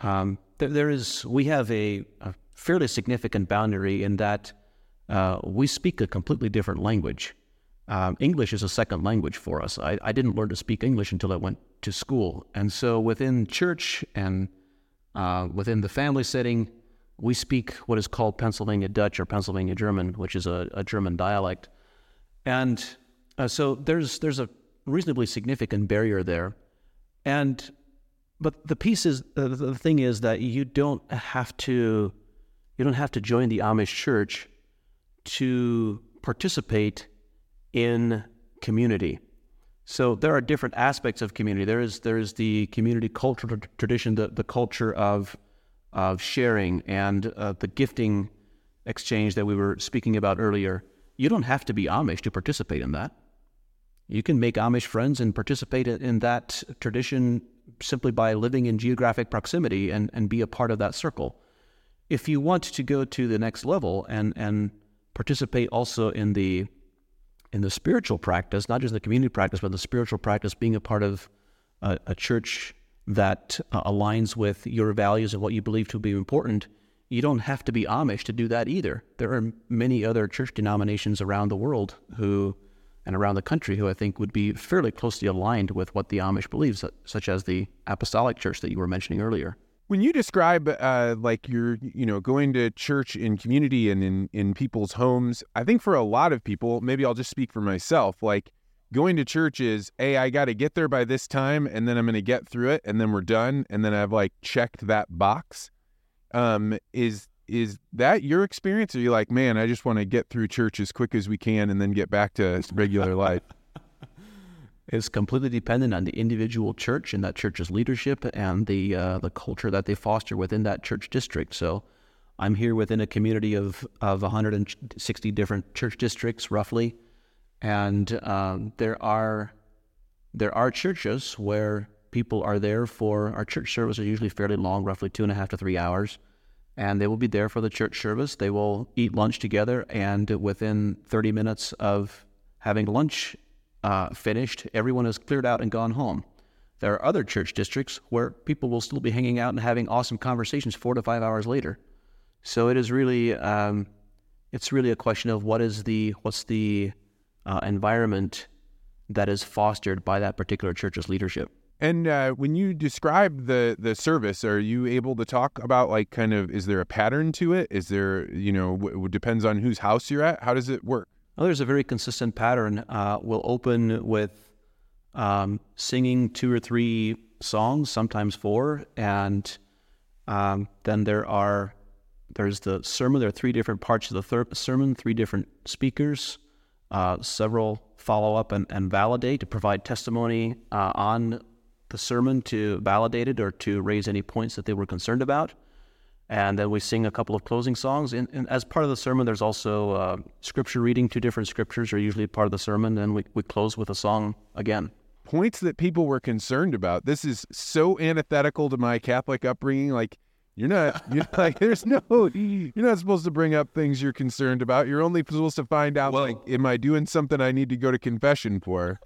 Speaker 1: um, there, there is we have a, a, fairly significant boundary in that uh, we speak a completely different language. Um, English is a second language for us. I, I, didn't learn to speak English until I went to school, and so within church and uh, within the family setting, we speak what is called Pennsylvania Dutch or Pennsylvania German, which is a, a German dialect, and uh, so there's there's a reasonably significant barrier there, and but the piece is uh, the thing is that you don't have to you don't have to join the Amish church to participate in community. So there are different aspects of community. There is there is the community cultural tradition, the, the culture of of sharing and uh, the gifting exchange that we were speaking about earlier. You don't have to be Amish to participate in that. You can make Amish friends and participate in that tradition simply by living in geographic proximity and, and be a part of that circle. If you want to go to the next level and, and participate also in the in the spiritual practice, not just the community practice, but the spiritual practice, being a part of a, a church that uh, aligns with your values and what you believe to be important, you don't have to be Amish to do that either. There are many other church denominations around the world who and around the country who I think would be fairly closely aligned with what the Amish believes, such as the Apostolic Church that you were mentioning earlier.
Speaker 3: When you describe uh, like you're, you know, going to church in community and in, in people's homes, I think for a lot of people, maybe I'll just speak for myself, like going to church is, hey, I got to get there by this time and then I'm going to get through it and then we're done. And then I've like checked that box. Um, is is that your experience? Are you like, man, I just want to get through church as quick as we can and then get back to regular life?
Speaker 1: It's completely dependent on the individual church and that church's leadership and the uh, the culture that they foster within that church district. So, I'm here within a community of of 160 different church districts, roughly, and um, there are there are churches where people are there for our church service are usually fairly long, roughly two and a half to three hours and they will be there for the church service. They will eat lunch together, and within 30 minutes of having lunch uh, finished, everyone has cleared out and gone home. There are other church districts where people will still be hanging out and having awesome conversations four to five hours later. So it is really, um, it's really a question of what is the what's the uh, environment that is fostered by that particular church's leadership.
Speaker 3: And uh, when you describe the the service, are you able to talk about like kind of is there a pattern to it? Is there you know w- depends on whose house you're at? How does it work?
Speaker 1: Well, there's a very consistent pattern. Uh, we'll open with um, singing two or three songs, sometimes four, and um, then there are there's the sermon. There are three different parts of the thir- sermon, three different speakers. uh, several follow up and, and validate to provide testimony uh, on the sermon to validate it or to raise any points that they were concerned about. And then we sing a couple of closing songs. And, and as part of the sermon, there's also uh, scripture reading. Two different scriptures are usually part of the sermon. And we, we close with a song again.
Speaker 3: Points that people were concerned about. This is so antithetical to my Catholic upbringing. Like, you're not, you're like, there's no, you're not supposed to bring up things you're concerned about. You're only supposed to find out, well, like, am I doing something I need to go to confession for?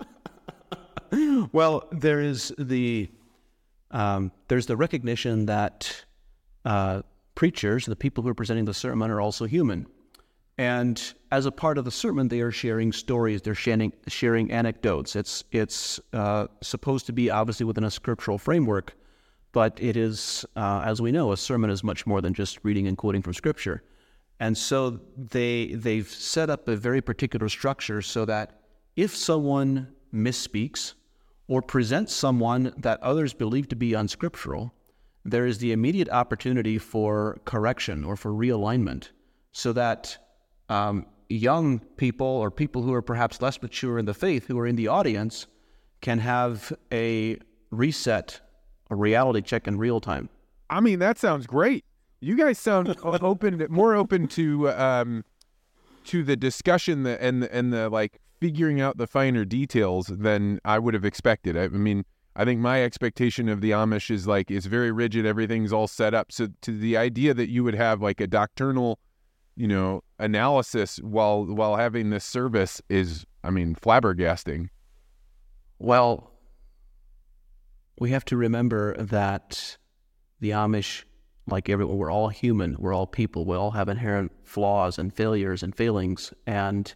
Speaker 1: well, there is the, um, there's the recognition that uh, preachers, the people who are presenting the sermon, are also human. And as a part of the sermon, they are sharing stories. They're sharing sharing anecdotes. It's it's uh, supposed to be obviously within a scriptural framework, but it is, uh, as we know, a sermon is much more than just reading and quoting from scripture. And so they they've set up a very particular structure so that if someone misspeaks or presents someone that others believe to be unscriptural, there is the immediate opportunity for correction or for realignment so that um, young people or people who are perhaps less mature in the faith who are in the audience can have a reset, a reality check in real time.
Speaker 3: I mean, that sounds great. You guys sound open, more open to um, to the discussion the, and and the like figuring out the finer details than I would have expected. I, I mean, I think my expectation of the Amish is like is very rigid. Everything's all set up. So to the idea that you would have like a doctrinal, you know, analysis while while having this service is, I mean, flabbergasting.
Speaker 1: Well, we have to remember that the Amish, like everyone, we're all human. We're all people. We all have inherent flaws and failures and failings. And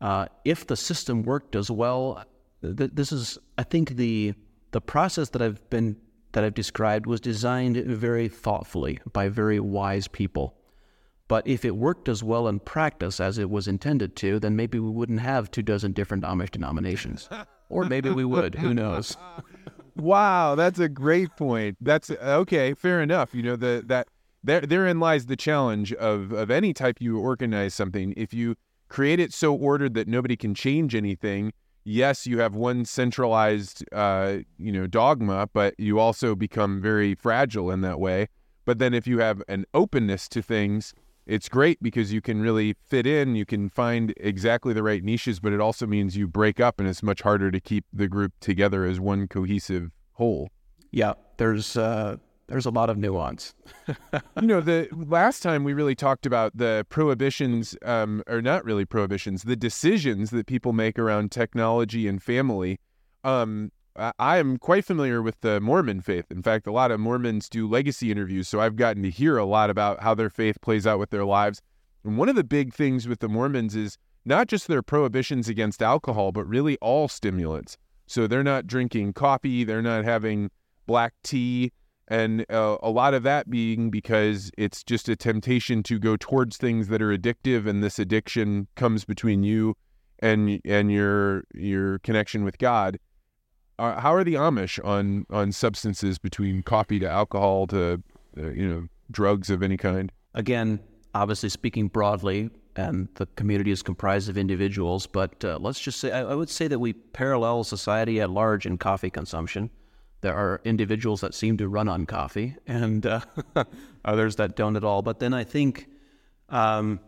Speaker 1: uh, if the system worked as well, th- this is, I think, the the process that I've been that I've described was designed very thoughtfully by very wise people. But if it worked as well in practice as it was intended to, then maybe we wouldn't have two dozen different Amish denominations. or maybe we would. Who knows?
Speaker 3: wow, that's a great point. That's okay, fair enough. You know, the that there therein lies the challenge of of any type you organize something. If you create it so ordered that nobody can change anything, yes, you have one centralized, uh, you know, dogma, but you also become very fragile in that way. But then if you have an openness to things, it's great because you can really fit in. You can find exactly the right niches, but it also means you break up, and it's much harder to keep the group together as one cohesive whole.
Speaker 1: Yeah, there's uh, there's a lot of nuance.
Speaker 3: you know, the last time we really talked about the prohibitions, um, or not really prohibitions, the decisions that people make around technology and family. Um, I am quite familiar with the Mormon faith. In fact, a lot of Mormons do legacy interviews, so I've gotten to hear a lot about how their faith plays out with their lives. And one of the big things with the Mormons is not just their prohibitions against alcohol, but really all stimulants. So they're not drinking coffee, they're not having black tea, and uh, a lot of that being because it's just a temptation to go towards things that are addictive and this addiction comes between you and and your your connection with God. Uh, how are the Amish on on substances between coffee to alcohol to uh, you know drugs of any kind?
Speaker 1: Again obviously speaking broadly and the community is comprised of individuals but uh, let's just say I, I would say that we parallel society at large in coffee consumption there are individuals that seem to run on coffee and uh, others that don't at all. But then I think um,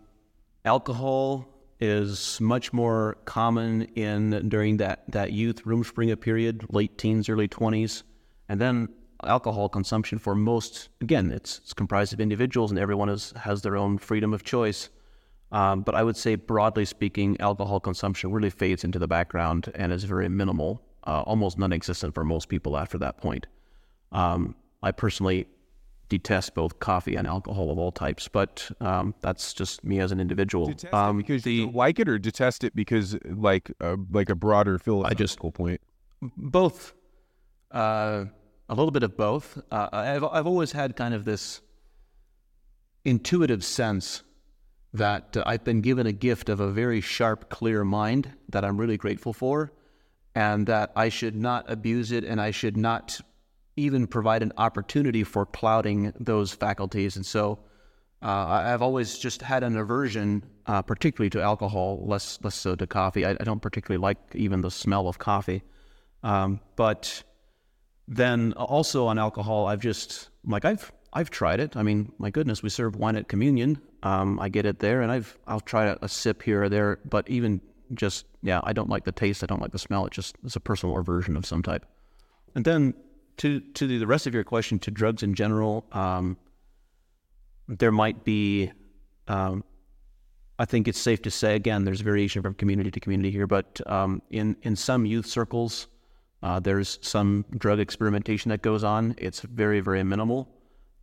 Speaker 1: alcohol is much more common in during that, that youth Rumspringa period, late teens, early 20s. And then alcohol consumption for most, again, it's, it's comprised of individuals and everyone is, has their own freedom of choice. Um, but I would say, broadly speaking, alcohol consumption really fades into the background and is very minimal uh, almost non-existent for most people after that point. Um, I personally detest both coffee and alcohol of all types, but um, that's just me as an individual.
Speaker 3: Detest um, because the, you like it, or detest it because like uh, like a broader philosophical I just, point.
Speaker 1: Both, uh, a little bit of both. Uh, I've I've always had kind of this intuitive sense that I've been given a gift of a very sharp, clear mind that I'm really grateful for and that I should not abuse it and I should not even provide an opportunity for clouding those faculties. And so Uh, I've always just had an aversion, uh, particularly to alcohol, less less so to coffee. I, I don't particularly like even the smell of coffee. Um, but then also on alcohol, I've just like I've I've tried it. I mean, my goodness, we serve wine at communion. Um, I get it there, and I've I'll try a, a sip here or there. But even just yeah, I don't like the taste. I don't like the smell. It just it's a personal aversion of some type. And then to to the rest of your question, to drugs in general. Um, there might be, um, I think it's safe to say, again, there's variation from community to community here, but um, in, in some youth circles, uh, there's some drug experimentation that goes on. It's very, very minimal.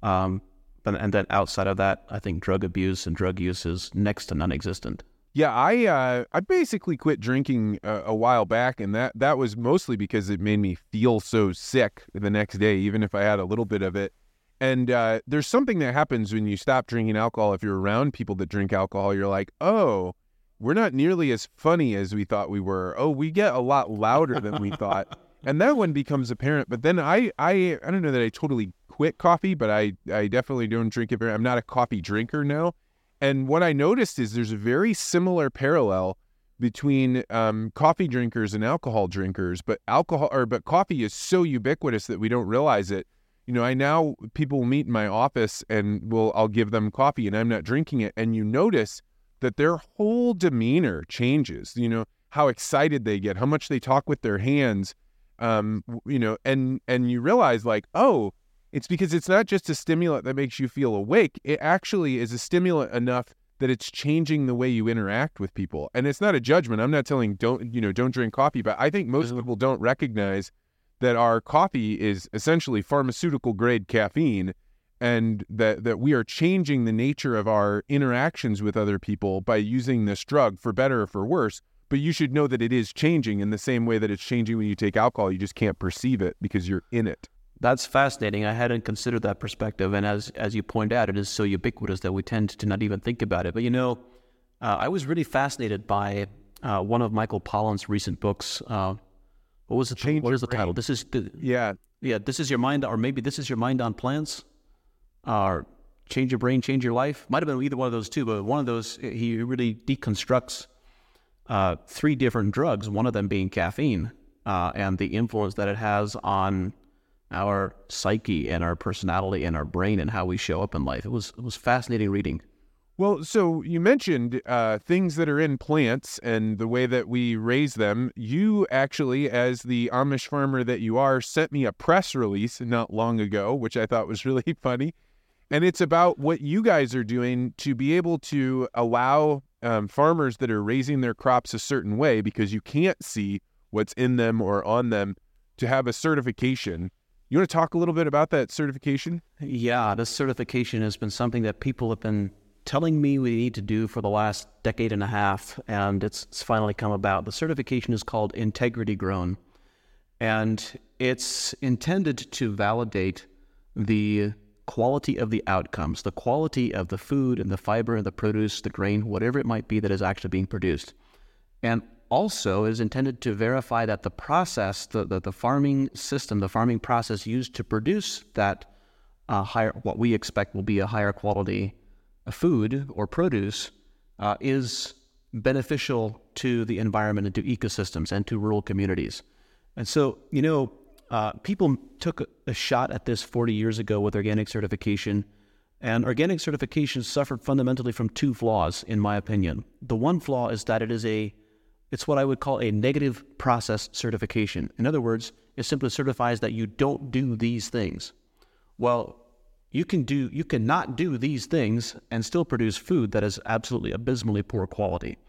Speaker 1: Um, but, and then outside of that, I think drug abuse and drug use is next to non-existent.
Speaker 3: Yeah, I uh, I basically quit drinking a, a, while back, and that that was mostly because it made me feel so sick the next day, even if I had a little bit of it. And uh, there's something that happens when you stop drinking alcohol. If you're around people that drink alcohol, you're like, oh, we're not nearly as funny as we thought we were. Oh, we get a lot louder than we thought. And that one becomes apparent. But then I, I, I don't know that I totally quit coffee, but I, I definitely don't drink it very. I'm not a coffee drinker now. And what I noticed is there's a very similar parallel between um, coffee drinkers and alcohol drinkers. But alcohol or but coffee is so ubiquitous that we don't realize it you know, I now people meet in my office and will I'll give them coffee and I'm not drinking it, and you notice that their whole demeanor changes. You know how excited they get, how much they talk with their hands, um, you know, and and you realize like, oh, it's because it's not just a stimulant that makes you feel awake. It actually is a stimulant enough that it's changing the way you interact with people. And it's not a judgment. I'm not telling don't you know don't drink coffee, but I think most mm-hmm. people don't recognize that our coffee is essentially pharmaceutical grade caffeine and that, that we are changing the nature of our interactions with other people by using this drug for better or for worse. But you should know that it is changing in the same way that it's changing when you take alcohol. You just can't perceive it because you're in it.
Speaker 1: That's fascinating. I hadn't considered that perspective. And as, as you point out, it is so ubiquitous that we tend to not even think about it. But you know, uh, I was really fascinated by uh, one of Michael Pollan's recent books, uh, what was the
Speaker 3: Change
Speaker 1: what is the brain. title? This is the
Speaker 3: yeah
Speaker 1: yeah. This is your mind, or maybe this is your mind on plants, or change your brain, change your life. Might have been either one of those two, but one of those he really deconstructs uh, three different drugs. One of them being caffeine uh, and the influence that it has on our psyche and our personality and our brain and how we show up in life. It was it was fascinating reading.
Speaker 3: Well, so you mentioned uh, things that are in plants and the way that we raise them. You actually, as the Amish farmer that you are, sent me a press release not long ago, which I thought was really funny. And it's about what you guys are doing to be able to allow um, farmers that are raising their crops a certain way because you can't see what's in them or on them to have a certification. You want to talk a little bit about that certification?
Speaker 1: Yeah, this certification has been something that people have been telling me we need to do for the last decade and a half, and it's, it's finally come about. The certification is called Integrity Grown, and it's intended to validate the quality of the outcomes, the quality of the food and the fiber and the produce, the grain, whatever it might be that is actually being produced. And also is intended to verify that the process, the, the, the farming system, the farming process used to produce that uh, higher, what we expect will be a higher quality food or produce uh, is beneficial to the environment and to ecosystems and to rural communities. And so, you know, uh, people took a, a shot at this 40 years ago with organic certification, and organic certification suffered fundamentally from two flaws, in my opinion. The one flaw is that it is a it's what I would call a negative process certification. In other words, it simply certifies that you don't do these things. Well, you can do you cannot do these things and still produce food that is absolutely abysmally poor quality.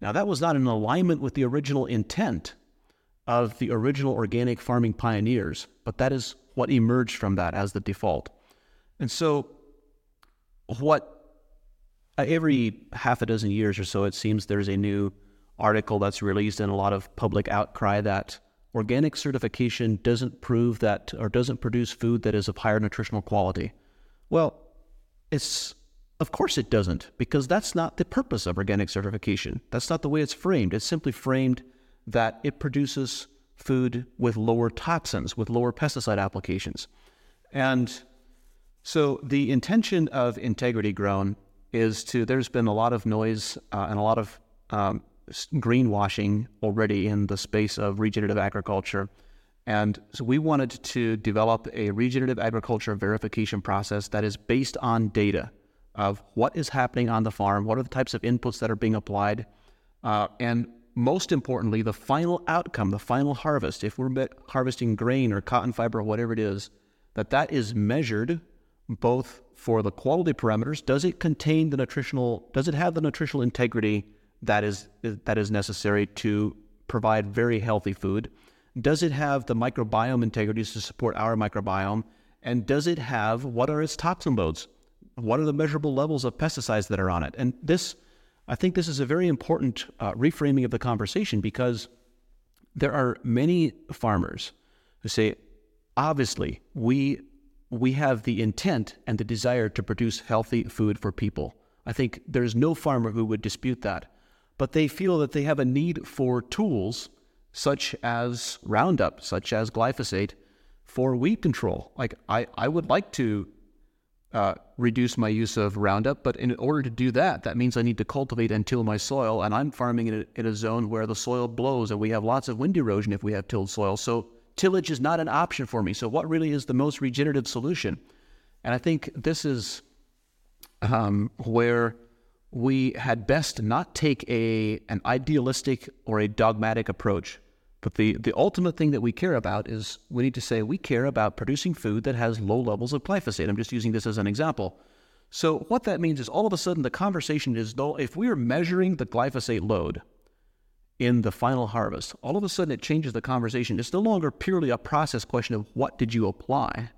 Speaker 1: Now that was not in alignment with the original intent of the original organic farming pioneers, but that is what emerged from that as the default. And so what uh, every half a dozen years or so it seems there's a new article that's released and a lot of public outcry that organic certification doesn't prove that or doesn't produce food that is of higher nutritional quality. Well, it's of course it doesn't, because that's not the purpose of organic certification. That's not the way it's framed. It's simply framed that it produces food with lower toxins, with lower pesticide applications. And So the intention of integrity grown is to. There's been a lot of noise uh, and a lot of um, greenwashing already in the space of regenerative agriculture. And so we wanted to develop a regenerative agriculture verification process that is based on data of what is happening on the farm, what are the types of inputs that are being applied, uh, and most importantly, the final outcome, the final harvest, if we're harvesting grain or cotton fiber or whatever it is, that that is measured both for the quality parameters. Does it contain the nutritional? Does it have the nutritional integrity that is that is necessary to provide very healthy food? Does it have the microbiome integrities to support our microbiome? And does it have what are its toxin loads? What are the measurable levels of pesticides that are on it? And this, I think, this is a very important uh, reframing of the conversation because there are many farmers who say, obviously, we we have the intent and the desire to produce healthy food for people. I think there's no farmer who would dispute that. But they feel that they have a need for tools such as Roundup, such as glyphosate, for weed control. Like, I, I would like to uh, reduce my use of Roundup, but in order to do that, that means I need to cultivate and till my soil. And I'm farming in a, in a zone where the soil blows and we have lots of wind erosion if we have tilled soil. So tillage is not an option for me. So, what really is the most regenerative solution? And I think this is um, where we had best not take a an idealistic or a dogmatic approach. But the, the ultimate thing that we care about is we need to say we care about producing food that has low levels of glyphosate. I'm just using this as an example. So what that means is all of a sudden the conversation is though if we are measuring the glyphosate load, in the final harvest, all of a sudden it changes the conversation. It's no longer purely a process question of what did you apply.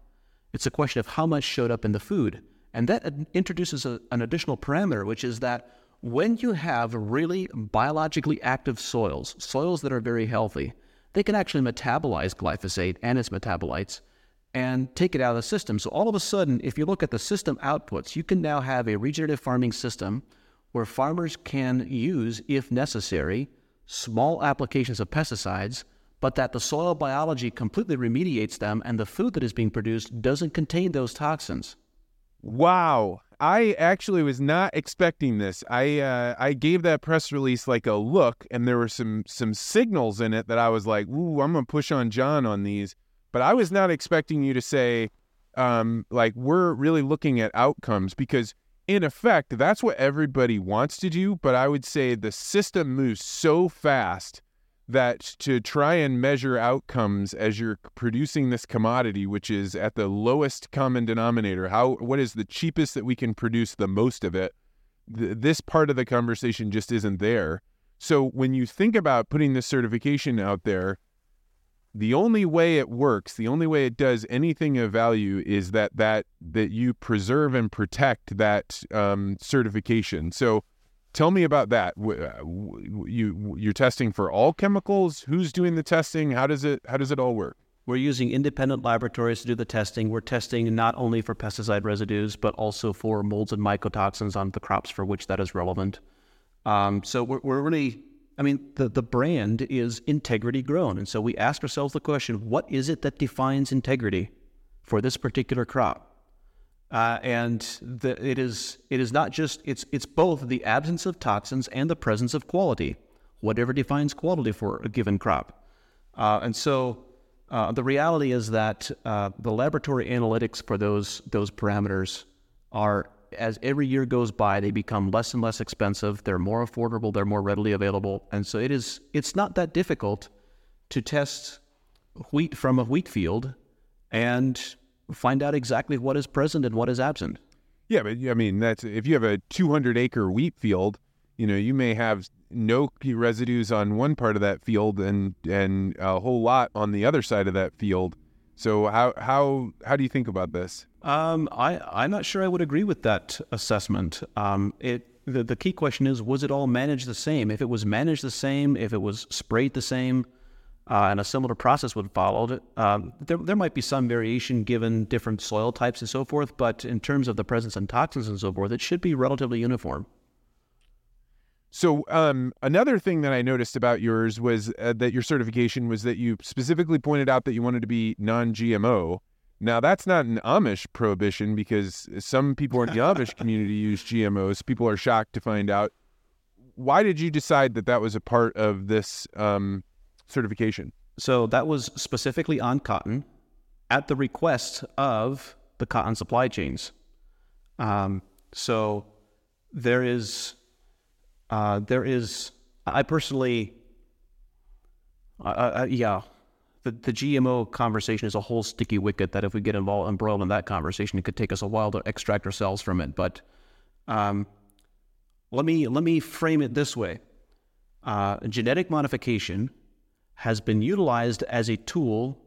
Speaker 1: It's a question of how much showed up in the food. And that introduces a, an additional parameter, which is that when you have really biologically active soils, soils that are very healthy, they can actually metabolize glyphosate and its metabolites and take it out of the system. So all of a sudden, if you look at the system outputs, you can now have a regenerative farming system where farmers can use, if necessary, small applications of pesticides, but that the soil biology completely remediates them and the food that is being produced doesn't contain those toxins.
Speaker 3: Wow. I actually was not expecting this. I uh, I gave that press release like a look, and there were some some signals in it that I was like, "Ooh, I'm gonna push on John on these." But I was not expecting you to say, um, like, we're really looking at outcomes because in effect, that's what everybody wants to do. But I would say the system moves so fast that to try and measure outcomes as you're producing this commodity, which is at the lowest common denominator, how what is the cheapest that we can produce the most of it? Th- this part of the conversation just isn't there. So when you think about putting this certification out there, the only way it works, the only way it does anything of value is that that that you preserve and protect that um, certification. So, tell me about that. Uh, you you're testing for all chemicals. Who's doing the testing? How does it how does it all work?
Speaker 1: We're using independent laboratories to do the testing. We're testing not only for pesticide residues, but also for molds and mycotoxins on the crops for which that is relevant. Um, so we're, we're really I mean, the, the brand is integrity grown. And so we ask ourselves the question what is it that defines integrity for this particular crop? Uh, and the, it is it is not just it's it's both the absence of toxins and the presence of quality, whatever defines quality for a given crop. Uh, and so uh, the reality is that uh, the laboratory analytics for those those parameters are as every year goes by, they become less and less expensive. They're more affordable. They're more readily available, and so it is. It's not that difficult to test wheat from a wheat field and find out exactly what is present and what is absent.
Speaker 3: Yeah, but I mean, that's if you have a 200 acre wheat field, you know, you may have no residues on one part of that field and and a whole lot on the other side of that field. So how how how do you think about this?
Speaker 1: Um, I I'm not sure I would agree with that assessment. Um, it the, the key question is was it all managed the same? If it was managed the same, if it was sprayed the same, uh, and a similar process would follow, um, there there might be some variation given different soil types and so forth. But in terms of the presence of toxins and so forth, it should be relatively uniform.
Speaker 3: So um, another thing that I noticed about yours was uh, that your certification was that you specifically pointed out that you wanted to be non-GMO. Now that's not an Amish prohibition because some people in the Amish community use GMOs. People are shocked to find out. Why did you decide that that was a part of this um, certification?
Speaker 1: So that was specifically on cotton, at the request of the cotton supply chains. Um, so there is, uh, there is. I personally, uh, uh, yeah, the, the GMO conversation is a whole sticky wicket that if we get involved embroiled in that conversation, it could take us a while to extract ourselves from it. But um, let me let me frame it this way: uh, genetic modification has been utilized as a tool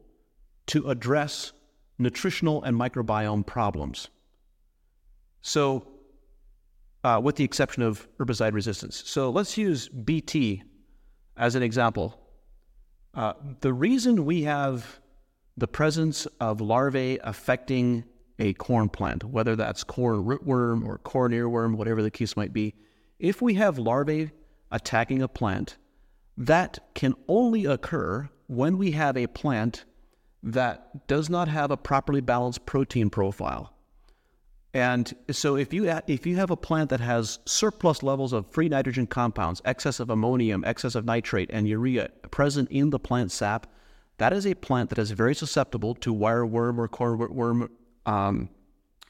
Speaker 1: to address nutritional and microbiome problems. So, uh, with the exception of herbicide resistance. So, let's use BT as an example. Uh, the reason we have the presence of larvae affecting a corn plant, whether that's corn rootworm or corn earworm, whatever the case might be, if we have larvae attacking a plant, that can only occur when we have a plant that does not have a properly balanced protein profile. And so if you if you have a plant that has surplus levels of free nitrogen compounds, excess of ammonium, excess of nitrate and urea present in the plant sap, that is a plant that is very susceptible to wireworm or cornworm um,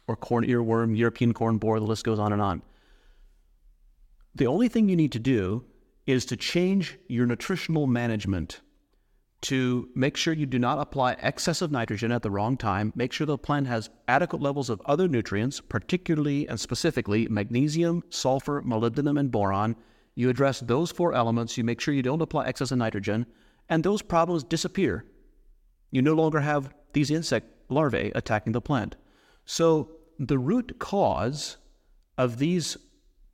Speaker 1: or corn earworm, European corn borer, the list goes on and on. The only thing you need to do is to change your nutritional management to make sure you do not apply excessive nitrogen at the wrong time. Make sure the plant has adequate levels of other nutrients, particularly and specifically magnesium, sulfur, molybdenum, and boron. You address those four elements. You make sure you don't apply excessive nitrogen, and those problems disappear. You no longer have these insect larvae attacking the plant. So, the root cause of these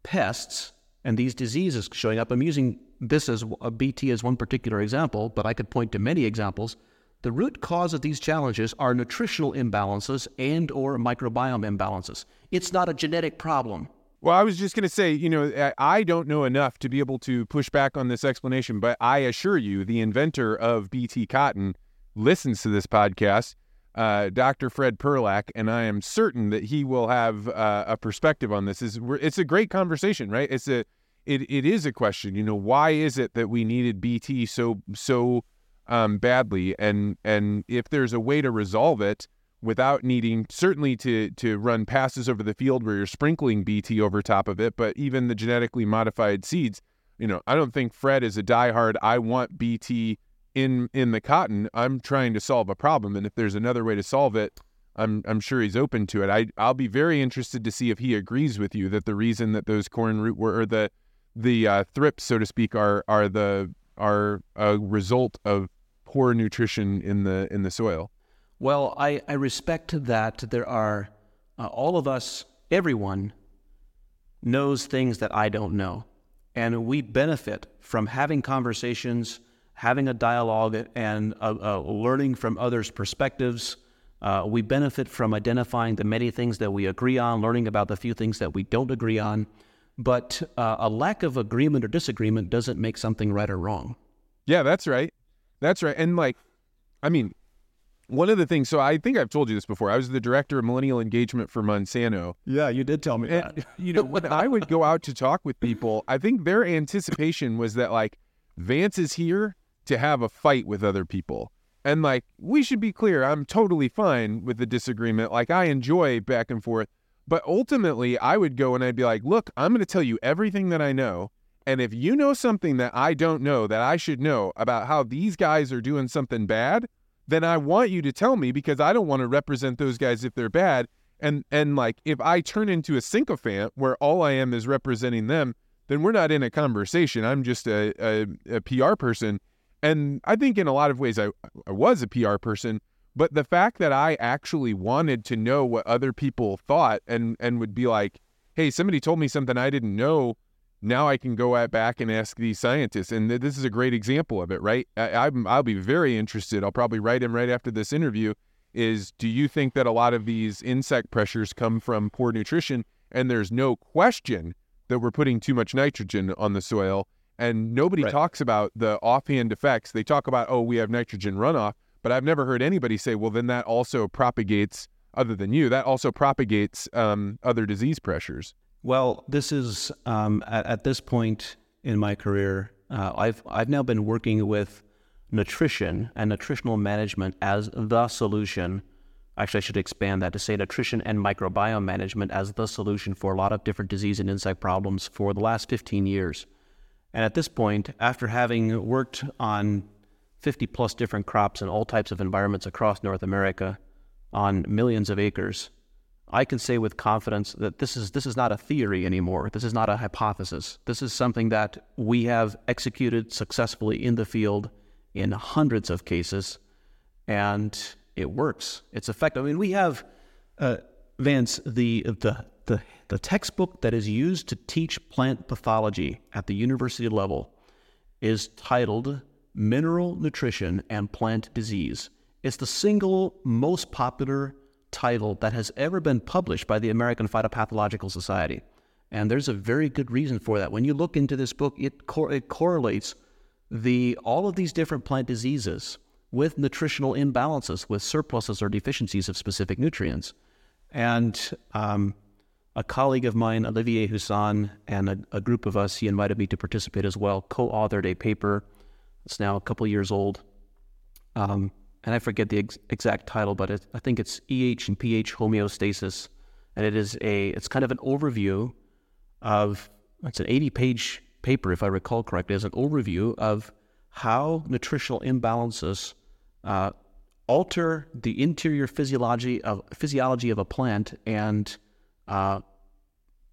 Speaker 1: pests and these diseases showing up, I'm using this as uh, a BT as one particular example, but I could point to many examples. The root cause of these challenges are nutritional imbalances and or microbiome imbalances. It's not a genetic problem.
Speaker 3: Well, I was just going to say, you know, I don't know enough to be able to push back on this explanation, but I assure you, the inventor of BT cotton listens to this podcast, uh, Dr. Fred Perlak, and I am certain that he will have uh, a perspective on this. Is it's a great conversation, right? It's a it, it is a question. You know, why is it that we needed BT so so um, badly? And and if there's a way to resolve it without needing certainly to to run passes over the field where you're sprinkling BT over top of it, but even the genetically modified seeds, you know, I don't think Fred is a diehard. I want BT in in the cotton. I'm trying to solve a problem, and if there's another way to solve it, I'm I'm sure he's open to it. I I'll be very interested to see if he agrees with you that the reason that those corn rootworm or the the uh, thrips, so to speak, are are the are a result of poor nutrition in the in the soil.
Speaker 1: Well, I, I respect that there are uh, all of us, everyone knows things that I don't know, and we benefit from having conversations, having a dialogue, and uh, uh, learning from others' perspectives. Uh, we benefit from identifying the many things that we agree on, learning about the few things that we don't agree on. But uh, a lack of agreement or disagreement doesn't make something right or wrong.
Speaker 3: Yeah, that's right. That's right. And like, I mean, one of the things, so I think I've told you this before. I was the director of millennial engagement for Monsanto.
Speaker 1: Yeah, you did tell me
Speaker 3: and, that. you know, when I would go out to talk with people, I think their anticipation was that like Vance is here to have a fight with other people. And like, we should be clear, I'm totally fine with the disagreement. Like, I enjoy back and forth. But ultimately, I would go and I'd be like, look, I'm going to tell you everything that I know. And if you know something that I don't know that I should know about how these guys are doing something bad, then I want you to tell me because I don't want to represent those guys if they're bad. And and like if I turn into a sycophant where all I am is representing them, then we're not in a conversation. I'm just a, a, a PR person. And I think in a lot of ways I, I was a PR person, but the fact that I actually wanted to know what other people thought and and would be like, "Hey, somebody told me something I didn't know. Now I can go back and ask these scientists." And this is a great example of it, right? I, I'm, I'll be very interested. I'll probably write him right after this interview. Is do you think that a lot of these insect pressures come from poor nutrition? And there's no question that we're putting too much nitrogen on the soil. And nobody right. talks about the offhand effects. They talk about, oh, we have nitrogen runoff But I've never heard anybody say, well, then that also propagates, other than you, that also propagates um, other disease pressures.
Speaker 1: Well, this is um, at, at, this point in my career, uh, I've I've now been working with nutrition and nutritional management as the solution. Actually, I should expand that to say nutrition and microbiome management as the solution for a lot of different disease and insect problems for the last 15 years. And at this point, after having worked on 50 plus different crops in all types of environments across North America on millions of acres, I can say with confidence that this is this is not a theory anymore. This is not a hypothesis. This is something that we have executed successfully in the field in hundreds of cases, and it works. It's effective. I mean, we have uh, Vance the the the the textbook that is used to teach plant pathology at the university level is titled Mineral Nutrition and Plant Disease. It's the single most popular title that has ever been published by the American Phytopathological Society. And there's a very good reason for that. When you look into this book, it, cor- it correlates the all of these different plant diseases with nutritional imbalances, with surpluses or deficiencies of specific nutrients. And um, a colleague of mine, Olivier Husson, and a, a, group of us, he invited me to participate as well, co authored a paper it's now a couple years old. Um, and I forget the ex- exact title, but it, I think it's EH and pH homeostasis. And it is a, it's kind of an overview of, it's an 80 page paper, if I recall correctly, as an overview of how nutritional imbalances uh, alter the interior physiology of, physiology of a plant and uh,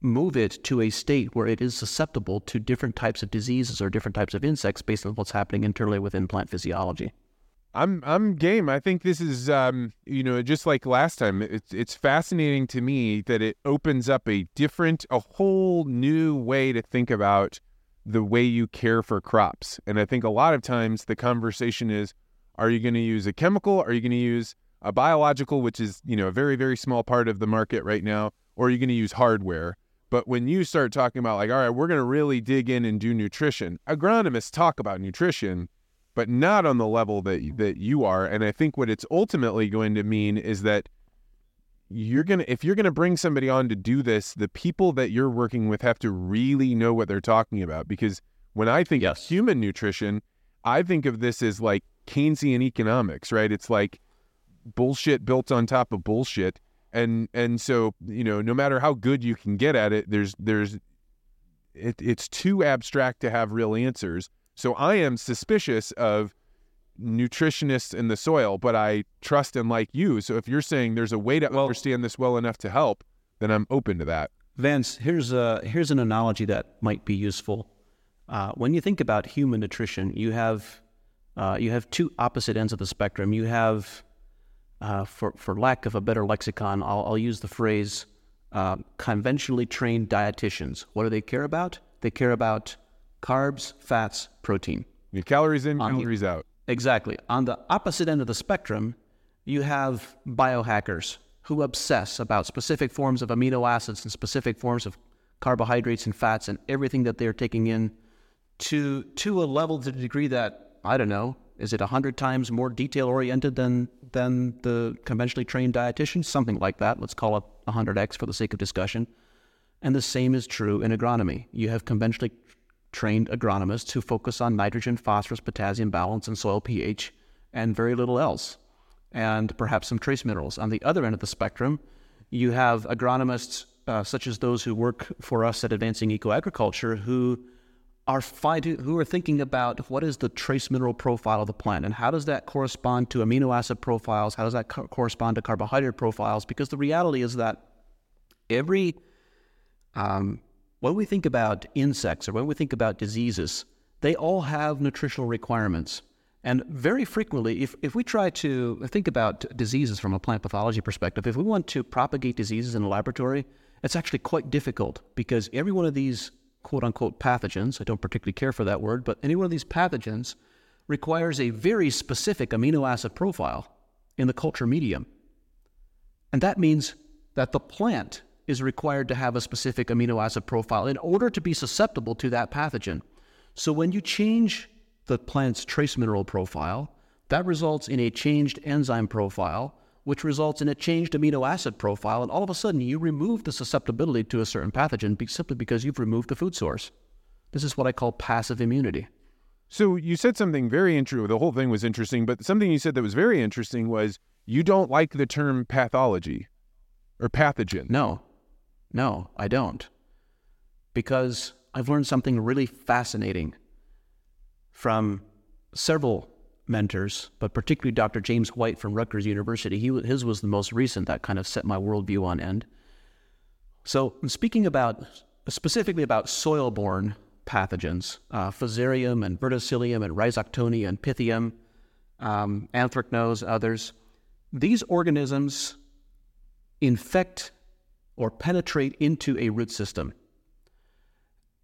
Speaker 1: move it to a state where it is susceptible to different types of diseases or different types of insects based on what's happening internally within plant physiology.
Speaker 3: I'm I'm game. I think this is um, you know just like last time. It's it's fascinating to me that it opens up a different, a whole new way to think about the way you care for crops. And I think a lot of times the conversation is, are you going to use a chemical? Are you going to use a biological, which is you know a very very small part of the market right now, or are you going to use hardware? But when you start talking about like, all right, we're going to really dig in and do nutrition, agronomists talk about nutrition, but not on the level that that you are. And I think what it's ultimately going to mean is that you're gonna if you're gonna bring somebody on to do this, the people that you're working with have to really know what they're talking about. Because when I think yes. of human nutrition, I think of this as like Keynesian economics, right? It's like bullshit built on top of bullshit and and so you know no matter how good you can get at it there's there's it, it's too abstract to have real answers. So i am suspicious of nutritionists in the soil but i trust and like you. So if you're saying there's a way to well, understand this well enough to help then i'm open to that.
Speaker 1: Vance here's a here's an analogy that might be useful. Uh, when you think about human nutrition you have uh, you have two opposite ends of the spectrum. You have uh, for, for lack of a better lexicon, I'll, I'll use the phrase uh, conventionally trained dietitians. What do they care about? They care about carbs, fats, protein.
Speaker 3: The calories in, On calories
Speaker 1: the,
Speaker 3: out.
Speaker 1: Exactly. On the opposite end of the spectrum, you have biohackers who obsess about specific forms of amino acids and specific forms of carbohydrates and fats and everything that they're taking in to to a level to the degree that I don't know is it 100 times more detail oriented than, than the conventionally trained dietitian? Something like that. Let's call it 100x for the sake of discussion. And the same is true in agronomy. You have conventionally trained agronomists who focus on nitrogen, phosphorus, potassium balance, and soil pH, and very little else, and perhaps some trace minerals. On the other end of the spectrum, you have agronomists uh, such as those who work for us at Advancing Eco Agriculture who are fighting, who are thinking about what is the trace mineral profile of the plant and how does that correspond to amino acid profiles? How does that co- correspond to carbohydrate profiles? Because the reality is that every, um, when we think about insects or when we think about diseases, they all have nutritional requirements. And very frequently, if, if we try to think about diseases from a plant pathology perspective, if we want to propagate diseases in a laboratory, it's actually quite difficult because every one of these quote unquote pathogens, I don't particularly care for that word, but any one of these pathogens requires a very specific amino acid profile in the culture medium. And that means that the plant is required to have a specific amino acid profile in order to be susceptible to that pathogen. So when you change the plant's trace mineral profile, That results in a changed enzyme profile, which results in a changed amino acid profile, and all of a sudden you remove the susceptibility to a certain pathogen simply because you've removed the food source. This is what I call passive immunity.
Speaker 3: So you said something very interesting. The whole thing was interesting, but something you said that was very interesting was you don't like the term pathology or pathogen.
Speaker 1: No, no, I don't. Because I've learned something really fascinating from several mentors, but particularly Dr. James White from Rutgers University. He, his was the most recent that kind of set my worldview on end. So, speaking about specifically about soil borne pathogens, uh, Fusarium and Verticillium and Rhizoctonia and Pythium, um, Anthracnose, others, these organisms infect or penetrate into a root system.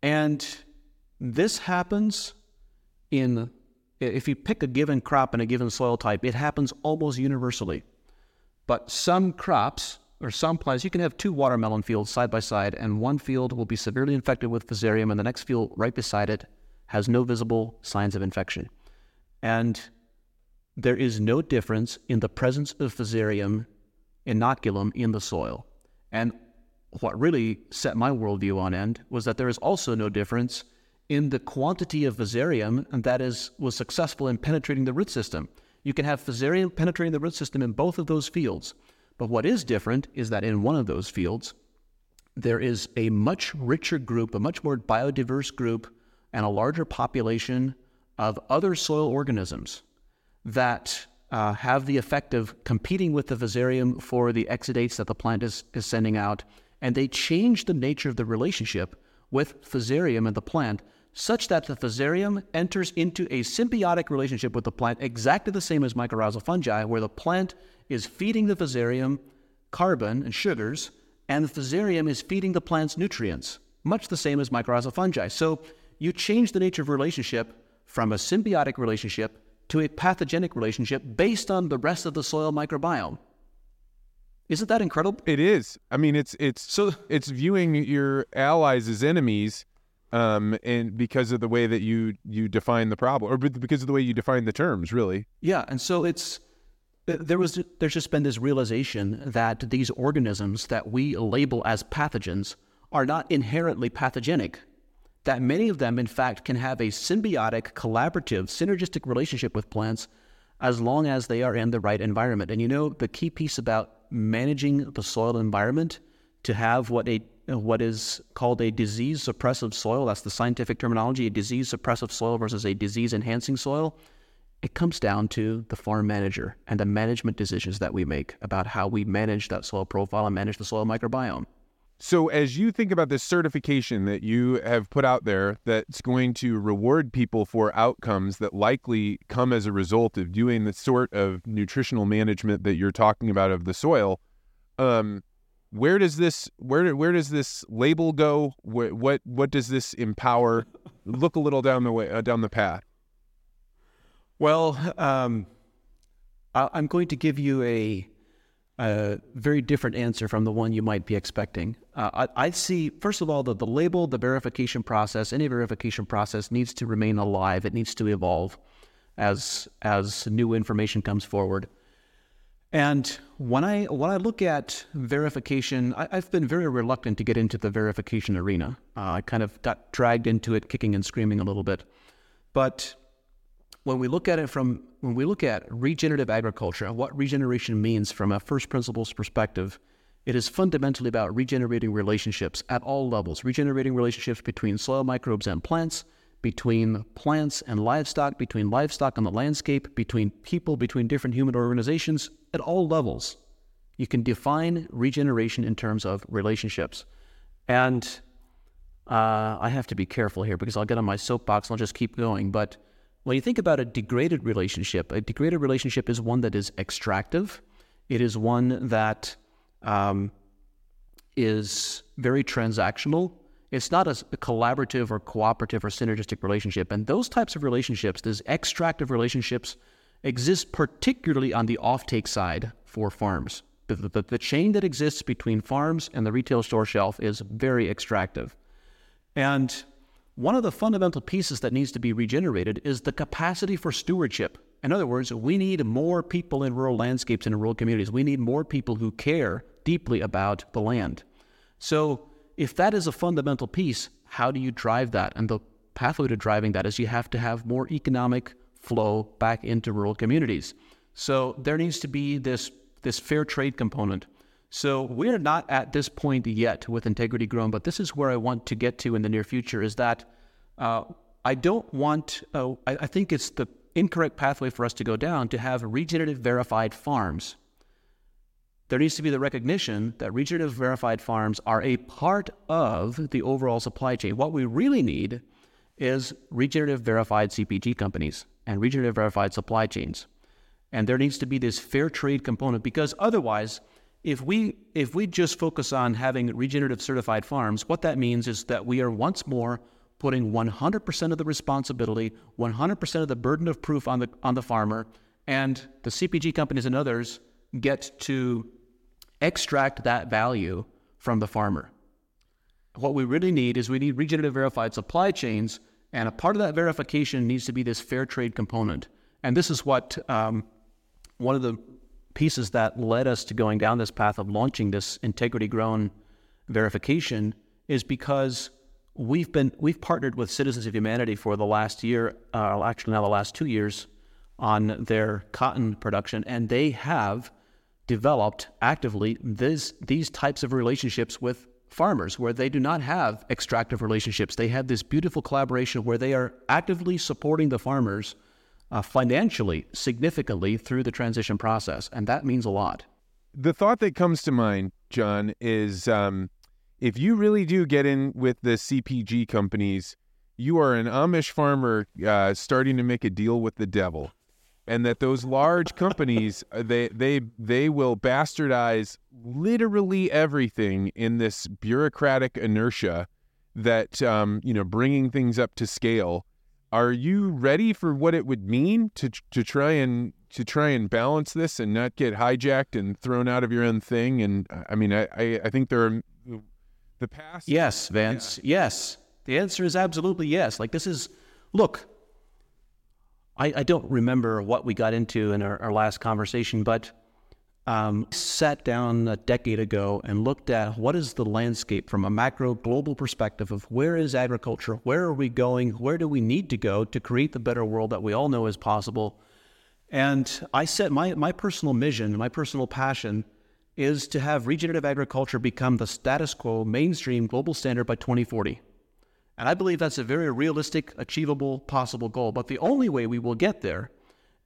Speaker 1: And this happens in, if you pick a given crop in a given soil type, it happens almost universally. But some crops or some plants, you can have two watermelon fields side by side, and one field will be severely infected with Fusarium, and the next field right beside it has no visible signs of infection. And there is no difference in the presence of Fusarium inoculum in the soil. And what really set my worldview on end was that there is also no difference in the quantity of Fusarium that is was successful in penetrating the root system. You can have Fusarium penetrating the root system in both of those fields. But what is different is that in one of those fields, there is a much richer group, a much more biodiverse group, and a larger population of other soil organisms that uh, have the effect of competing with the Fusarium for the exudates that the plant is, is sending out and they change the nature of the relationship with Fusarium and the plant such that the Fusarium enters into a symbiotic relationship with the plant, exactly the same as mycorrhizal fungi, where the plant is feeding the Fusarium carbon and sugars, and the Fusarium is feeding the plant's nutrients, much the same as mycorrhizal fungi. So you change the nature of relationship from a symbiotic relationship to a pathogenic relationship based on the rest of the soil microbiome. Isn't that incredible?
Speaker 3: It is. I mean, it's it's so it's viewing your allies as enemies, um, and because of the way that you you define the problem, or because of the way you define the terms, really.
Speaker 1: Yeah, and so it's there was there's just been this realization that these organisms that we label as pathogens are not inherently pathogenic. That many of them, in fact, can have a symbiotic, collaborative, synergistic relationship with plants as long as they are in the right environment. And you know, the key piece about managing the soil environment to have what a what is called a disease suppressive soil. That's the scientific terminology, a disease suppressive soil versus a disease enhancing soil. It comes down to the farm manager and the management decisions that we make about how we manage that soil profile and manage the soil microbiome.
Speaker 3: So, as you think about this certification that you have put out there that's going to reward people for outcomes that likely come as a result of doing the sort of nutritional management that you're talking about of the soil, um, where does this where where does this label go? What what, does this empower? Look a little down the way uh, down the path.
Speaker 1: Well, um, I'm going to give you a a very different answer from the one you might be expecting. Uh, I, I, see, first of all, that the label, the verification process, any verification process needs to remain alive. It needs to evolve as as new information comes forward. And when I when I look at verification, I, have been very reluctant to get into the verification arena. Uh, I kind of got dragged into it, kicking and screaming a little bit. But when we look at it from when we look at regenerative agriculture, what regeneration means from a first principles perspective, it is fundamentally about regenerating relationships at all levels, regenerating relationships between soil microbes and plants, between plants and livestock, between livestock and the landscape, between people, between different human organizations, at all levels. You can define regeneration in terms of relationships. And uh, I have to be careful here because I'll get on my soapbox and I'll just keep going. But when you think about a degraded relationship, a degraded relationship is one that is extractive. It is one that um, is very transactional. It's not a, collaborative or cooperative or synergistic relationship. And those types of relationships, those extractive relationships, exist particularly on the offtake side for farms. The, the, the chain that exists between farms and the retail store shelf is very extractive. And one of the fundamental pieces that needs to be regenerated is the capacity for stewardship. In other words, we need more people in rural landscapes and in rural communities. We need more people who care deeply about the land. So, if that is a fundamental piece, how do you drive that? And the pathway to driving that is you have to have more economic flow back into rural communities. So, there needs to be this, this fair trade component. So we're not at this point yet with integrity grown, but this is where I want to get to in the near future. Is that uh, I don't want. Uh, I, I think it's the incorrect pathway for us to go down to have regenerative verified farms. There needs to be the recognition that regenerative verified farms are a part of the overall supply chain. What we really need is regenerative verified CPG companies and regenerative verified supply chains. And there needs to be this fair trade component because otherwise, if we if we just focus on having regenerative certified farms, what that means is that we are once more putting 100% of the responsibility, 100% of the burden of proof on the on the farmer, and the CPG companies and others get to extract that value from the farmer. What we really need is we need regenerative verified supply chains, and a part of that verification needs to be this fair trade component. And this is what um, one of the pieces that led us to going down this path of launching this integrity grown verification is because we've been we've partnered with Citizens of Humanity for the last year, uh, actually now the last two years, on their cotton production, and they have developed actively this these types of relationships with farmers where they do not have extractive relationships. They have this beautiful collaboration where they are actively supporting the farmers uh, financially significantly through the transition process, and that means a lot.
Speaker 3: The thought that comes to mind, John, is um, if you really do get in with the CPG companies, you are an Amish farmer uh, starting to make a deal with the devil, and that those large companies uh, they they they will bastardize literally everything in this bureaucratic inertia that um, you know bringing things up to scale are you ready for what it would mean to to try and to try and balance this and not get hijacked and thrown out of your own thing? And I mean, I I, I think there are the past.
Speaker 1: Yes, Vance. Yeah. Yes, the answer is absolutely yes. Like this is, look. I, I don't remember what we got into in our, our last conversation, but um, sat down a decade ago and looked at what is the landscape from a macro global perspective of where is agriculture, where are we going, where do we need to go to create the better world that we all know is possible. And I set my, my personal mission, my personal passion is to have regenerative agriculture become the status quo mainstream global standard by 2040. And I believe that's a very realistic, achievable, possible goal. But the only way we will get there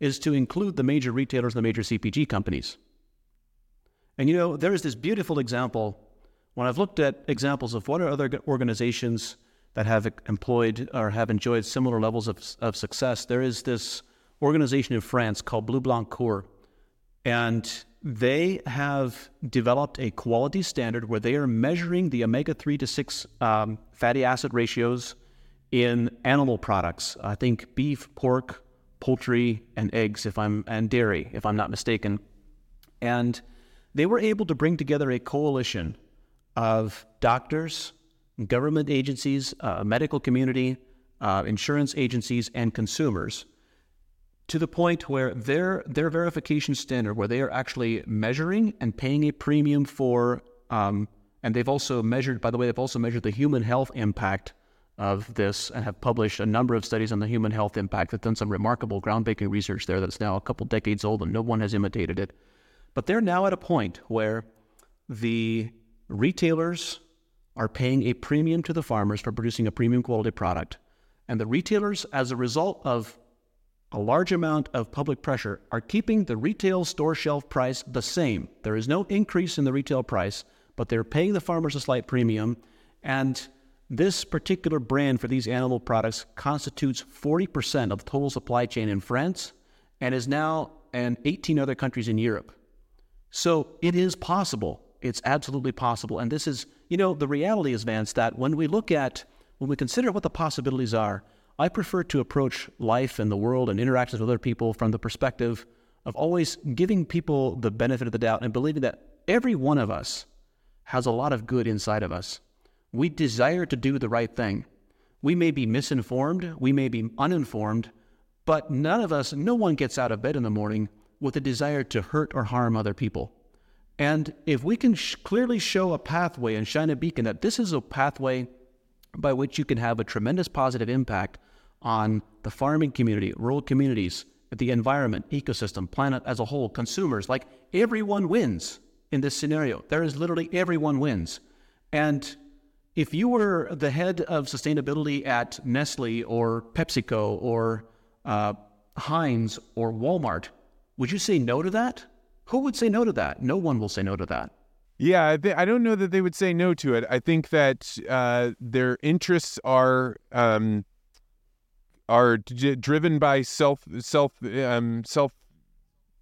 Speaker 1: is to include the major retailers the major CPG companies. And you know, there is this beautiful example when I've looked at examples of what are other organizations that have employed or have enjoyed similar levels of, of success. There is this organization in France called Bleu Blanc Coeur, and they have developed a quality standard where they are measuring the omega 3 to 6 um, fatty acid ratios in animal products. I think beef, pork, poultry, and eggs, if I'm and dairy, if I'm not mistaken. And they were able to bring together a coalition of doctors, government agencies, uh, medical community, uh, insurance agencies, and consumers to the point where their their verification standard, where they are actually measuring and paying a premium for, um, and they've also measured. By the way, they've also measured the human health impact of this and have published a number of studies on the human health impact. They've done some remarkable groundbreaking research there that's now a couple decades old and no one has imitated it. But they're now at a point where the retailers are paying a premium to the farmers for producing a premium quality product. And the retailers, as a result of a large amount of public pressure, are keeping the retail store shelf price the same. There is no increase in the retail price, but they're paying the farmers a slight premium. And this particular brand for these animal products constitutes 40% of the total supply chain in France and is now in 18 other countries in Europe. So it is possible. It's absolutely possible. And this is, you know, the reality is, Vance, that when we look at, when we consider what the possibilities are, I prefer to approach life and the world and interactions with other people from the perspective of always giving people the benefit of the doubt and believing that every one of us has a lot of good inside of us. We desire to do the right thing. We may be misinformed, we may be uninformed, but none of us, no one gets out of bed in the morning with a desire to hurt or harm other people. And if we can sh- clearly show a pathway and shine a beacon that this is a pathway by which you can have a tremendous positive impact on the farming community, rural communities, the environment, ecosystem, planet as a whole, consumers, like everyone wins in this scenario. There is literally everyone wins. And if you were the head of sustainability at Nestle or PepsiCo or uh, Heinz or Walmart, would you say no to that? Who would say no to that? No one will say no to that.
Speaker 3: Yeah, I don't know that they would say no to it. I think that uh, their interests are um, are d- driven by self self um, self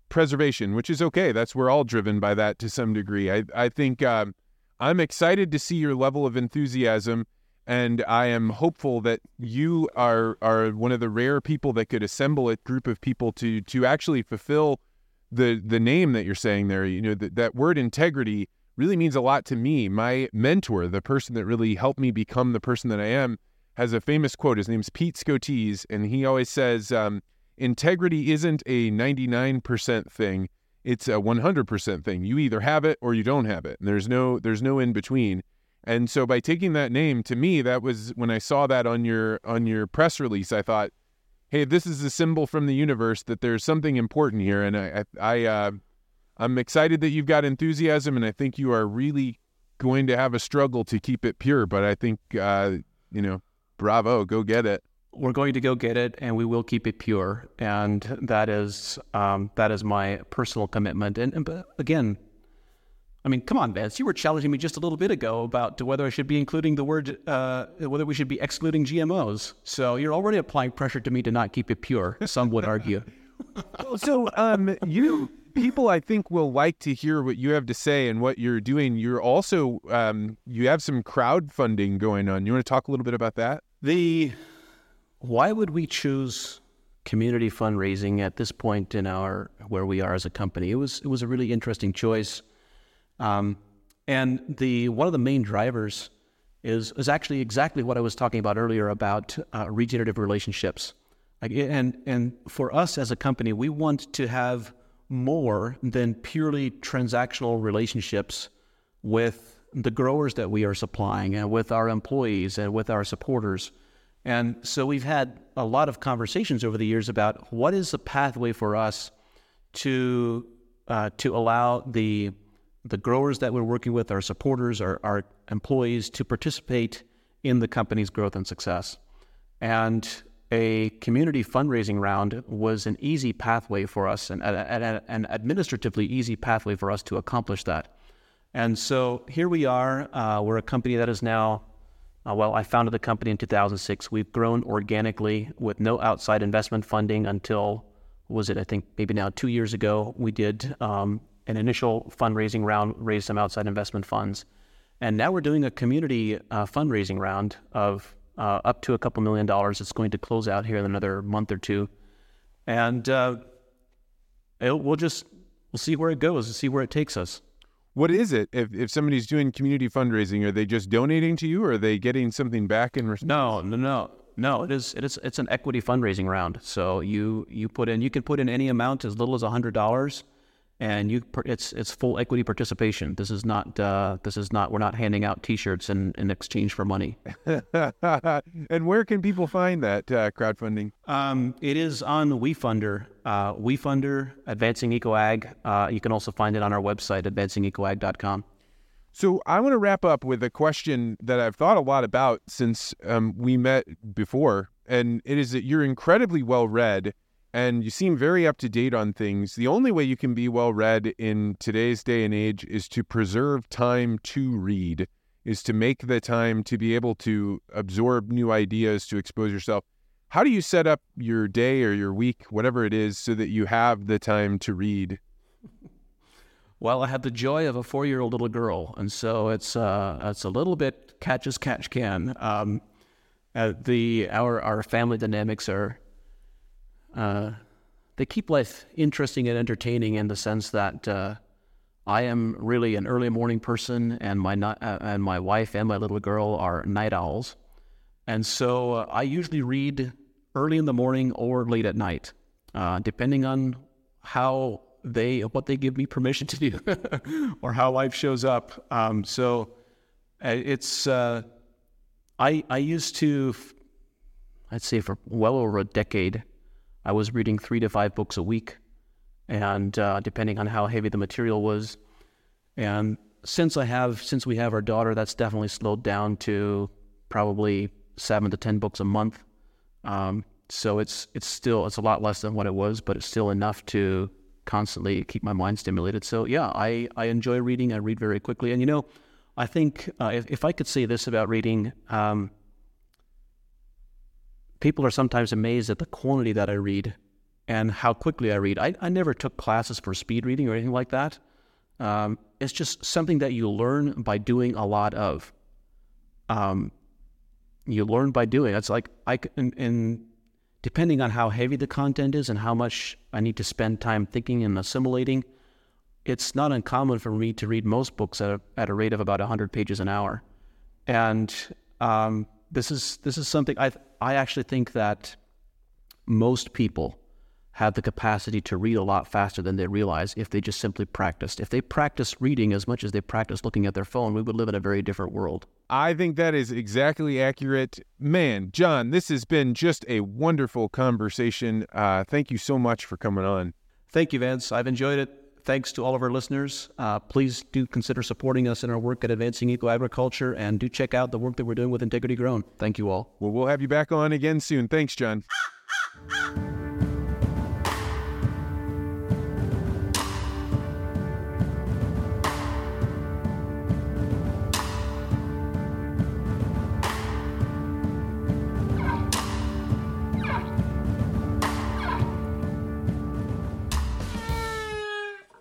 Speaker 3: preservation, which is okay. That's we're all driven by that to some degree. I I think um, I'm excited to see your level of enthusiasm, and I am hopeful that you are are one of the rare people that could assemble a group of people to to actually fulfill the the name that you're saying there. You know that that word integrity really means a lot to me. My mentor, the person that really helped me become the person that I am, has a famous quote. His name's Pete Scotese, and he always says, um, "Integrity isn't a 99% thing; it's a 100% thing. You either have it or you don't have it. And there's no there's no in between." And so, by taking that name, to me, that was when I saw that on your on your press release. I thought, "Hey, this is a symbol from the universe that there's something important here." And I, I, I uh, I'm excited that you've got enthusiasm, and I think you are really going to have a struggle to keep it pure. But I think, uh, you know, bravo, go get it.
Speaker 1: We're going to go get it, and we will keep it pure, and that is um, that is my personal commitment. And, and again, I mean, come on, Vance, you were challenging me just a little bit ago about whether I should be including the word, uh, whether we should be excluding GMOs. So you're already applying pressure to me to not keep it pure. Some would argue.
Speaker 3: so um, you people I think will like to hear what you have to say and what you're doing. You're also um, you have some crowdfunding going on. You want to talk a little bit about that?
Speaker 1: The why would we choose community fundraising at this point in our where we are as a company? It was it was a really interesting choice, um, and the one of the main drivers is is actually exactly what I was talking about earlier about uh, regenerative relationships. Like, and and for us as a company, we want to have more than purely transactional relationships with the growers that we are supplying and with our employees and with our supporters. And so we've had a lot of conversations over the years about what is the pathway for us to uh, to allow the the growers that we're working with, our supporters, our, our employees, to participate in the company's growth and success. And a community fundraising round was an easy pathway for us and an administratively easy pathway for us to accomplish that. And so here we are. Uh, we're a company that is now, uh, well, I founded the company in 2006. We've grown organically with no outside investment funding until, was it, I think maybe now two years ago, we did um, an initial fundraising round, raised some outside investment funds. And now we're doing a community uh, fundraising round of uh, up to a couple million dollars. It's going to close out here in another month or two, and uh, we'll just we'll see where it goes and see where it takes us.
Speaker 3: What is it? If if somebody's doing community fundraising, are they just donating to you, or are they getting something back in response?
Speaker 1: No, no, no, no. It is it is it's an equity fundraising round. So you you put in you can put in any amount as little as a hundred dollars and you it's it's full equity participation. This is not uh, this is not we're not handing out T-shirts in, in exchange for money.
Speaker 3: and where can people find that uh, crowdfunding?
Speaker 1: Um, it is on WeFunder, uh, WeFunder Advancing EcoAg. Uh, you can also find it on our website advancingecoag.com.
Speaker 3: So I want to wrap up with a question that I've thought a lot about since um, we met before, and it is that you're incredibly well read and you seem very up to date on things. The only way you can be well read in today's day and age is to preserve time to read, is to make the time to be able to absorb new ideas, to expose yourself. How do you set up your day or your week, whatever it is, so that you have the time to read?
Speaker 1: Well, I have the joy of a four-year-old little girl, and so it's uh, it's a little bit catch as catch can. Um, uh, the our our family dynamics are uh, they keep life interesting and entertaining in the sense that uh, I am really an early morning person, and my uh, and my wife and my little girl are night owls. And so uh, I usually read early in the morning or late at night, uh, depending on how they what they give me permission to do or how life shows up. Um, so it's I I used to I'd say for well over a decade I was reading three to five books a week, and uh, depending on how heavy the material was, and since I have since we have our daughter, that's definitely slowed down to probably seven to ten books a month. Um, so it's it's still it's a lot less than what it was, but it's still enough to constantly keep my mind stimulated. So yeah, I I enjoy reading. I read very quickly, and you know, I think uh, if if I could say this about reading. Um, people are sometimes amazed at the quantity that I read and how quickly I read. I, I never took classes for speed reading or anything like that. Um, it's just something that you learn by doing a lot of. Um, you learn by doing. It's like I and, and depending on how heavy the content is and how much I need to spend time thinking and assimilating, it's not uncommon for me to read most books at a, at a rate of about 100 pages an hour. And um, this is this is something I I actually think that most people have the capacity to read a lot faster than they realize if they just simply practiced. If they practiced reading as much as they practice looking at their phone, we would live in a very different world.
Speaker 3: I think that is exactly accurate. Man, John, this has been just a wonderful conversation. Uh, thank you so much for coming on.
Speaker 1: Thank you, Vance. I've enjoyed it. Thanks to all of our listeners. Uh, please do consider supporting us in our work at Advancing Eco Agriculture and do check out the work that we're doing with Integrity Grown. Thank you all.
Speaker 3: Well, we'll have you back on again soon. Thanks, John.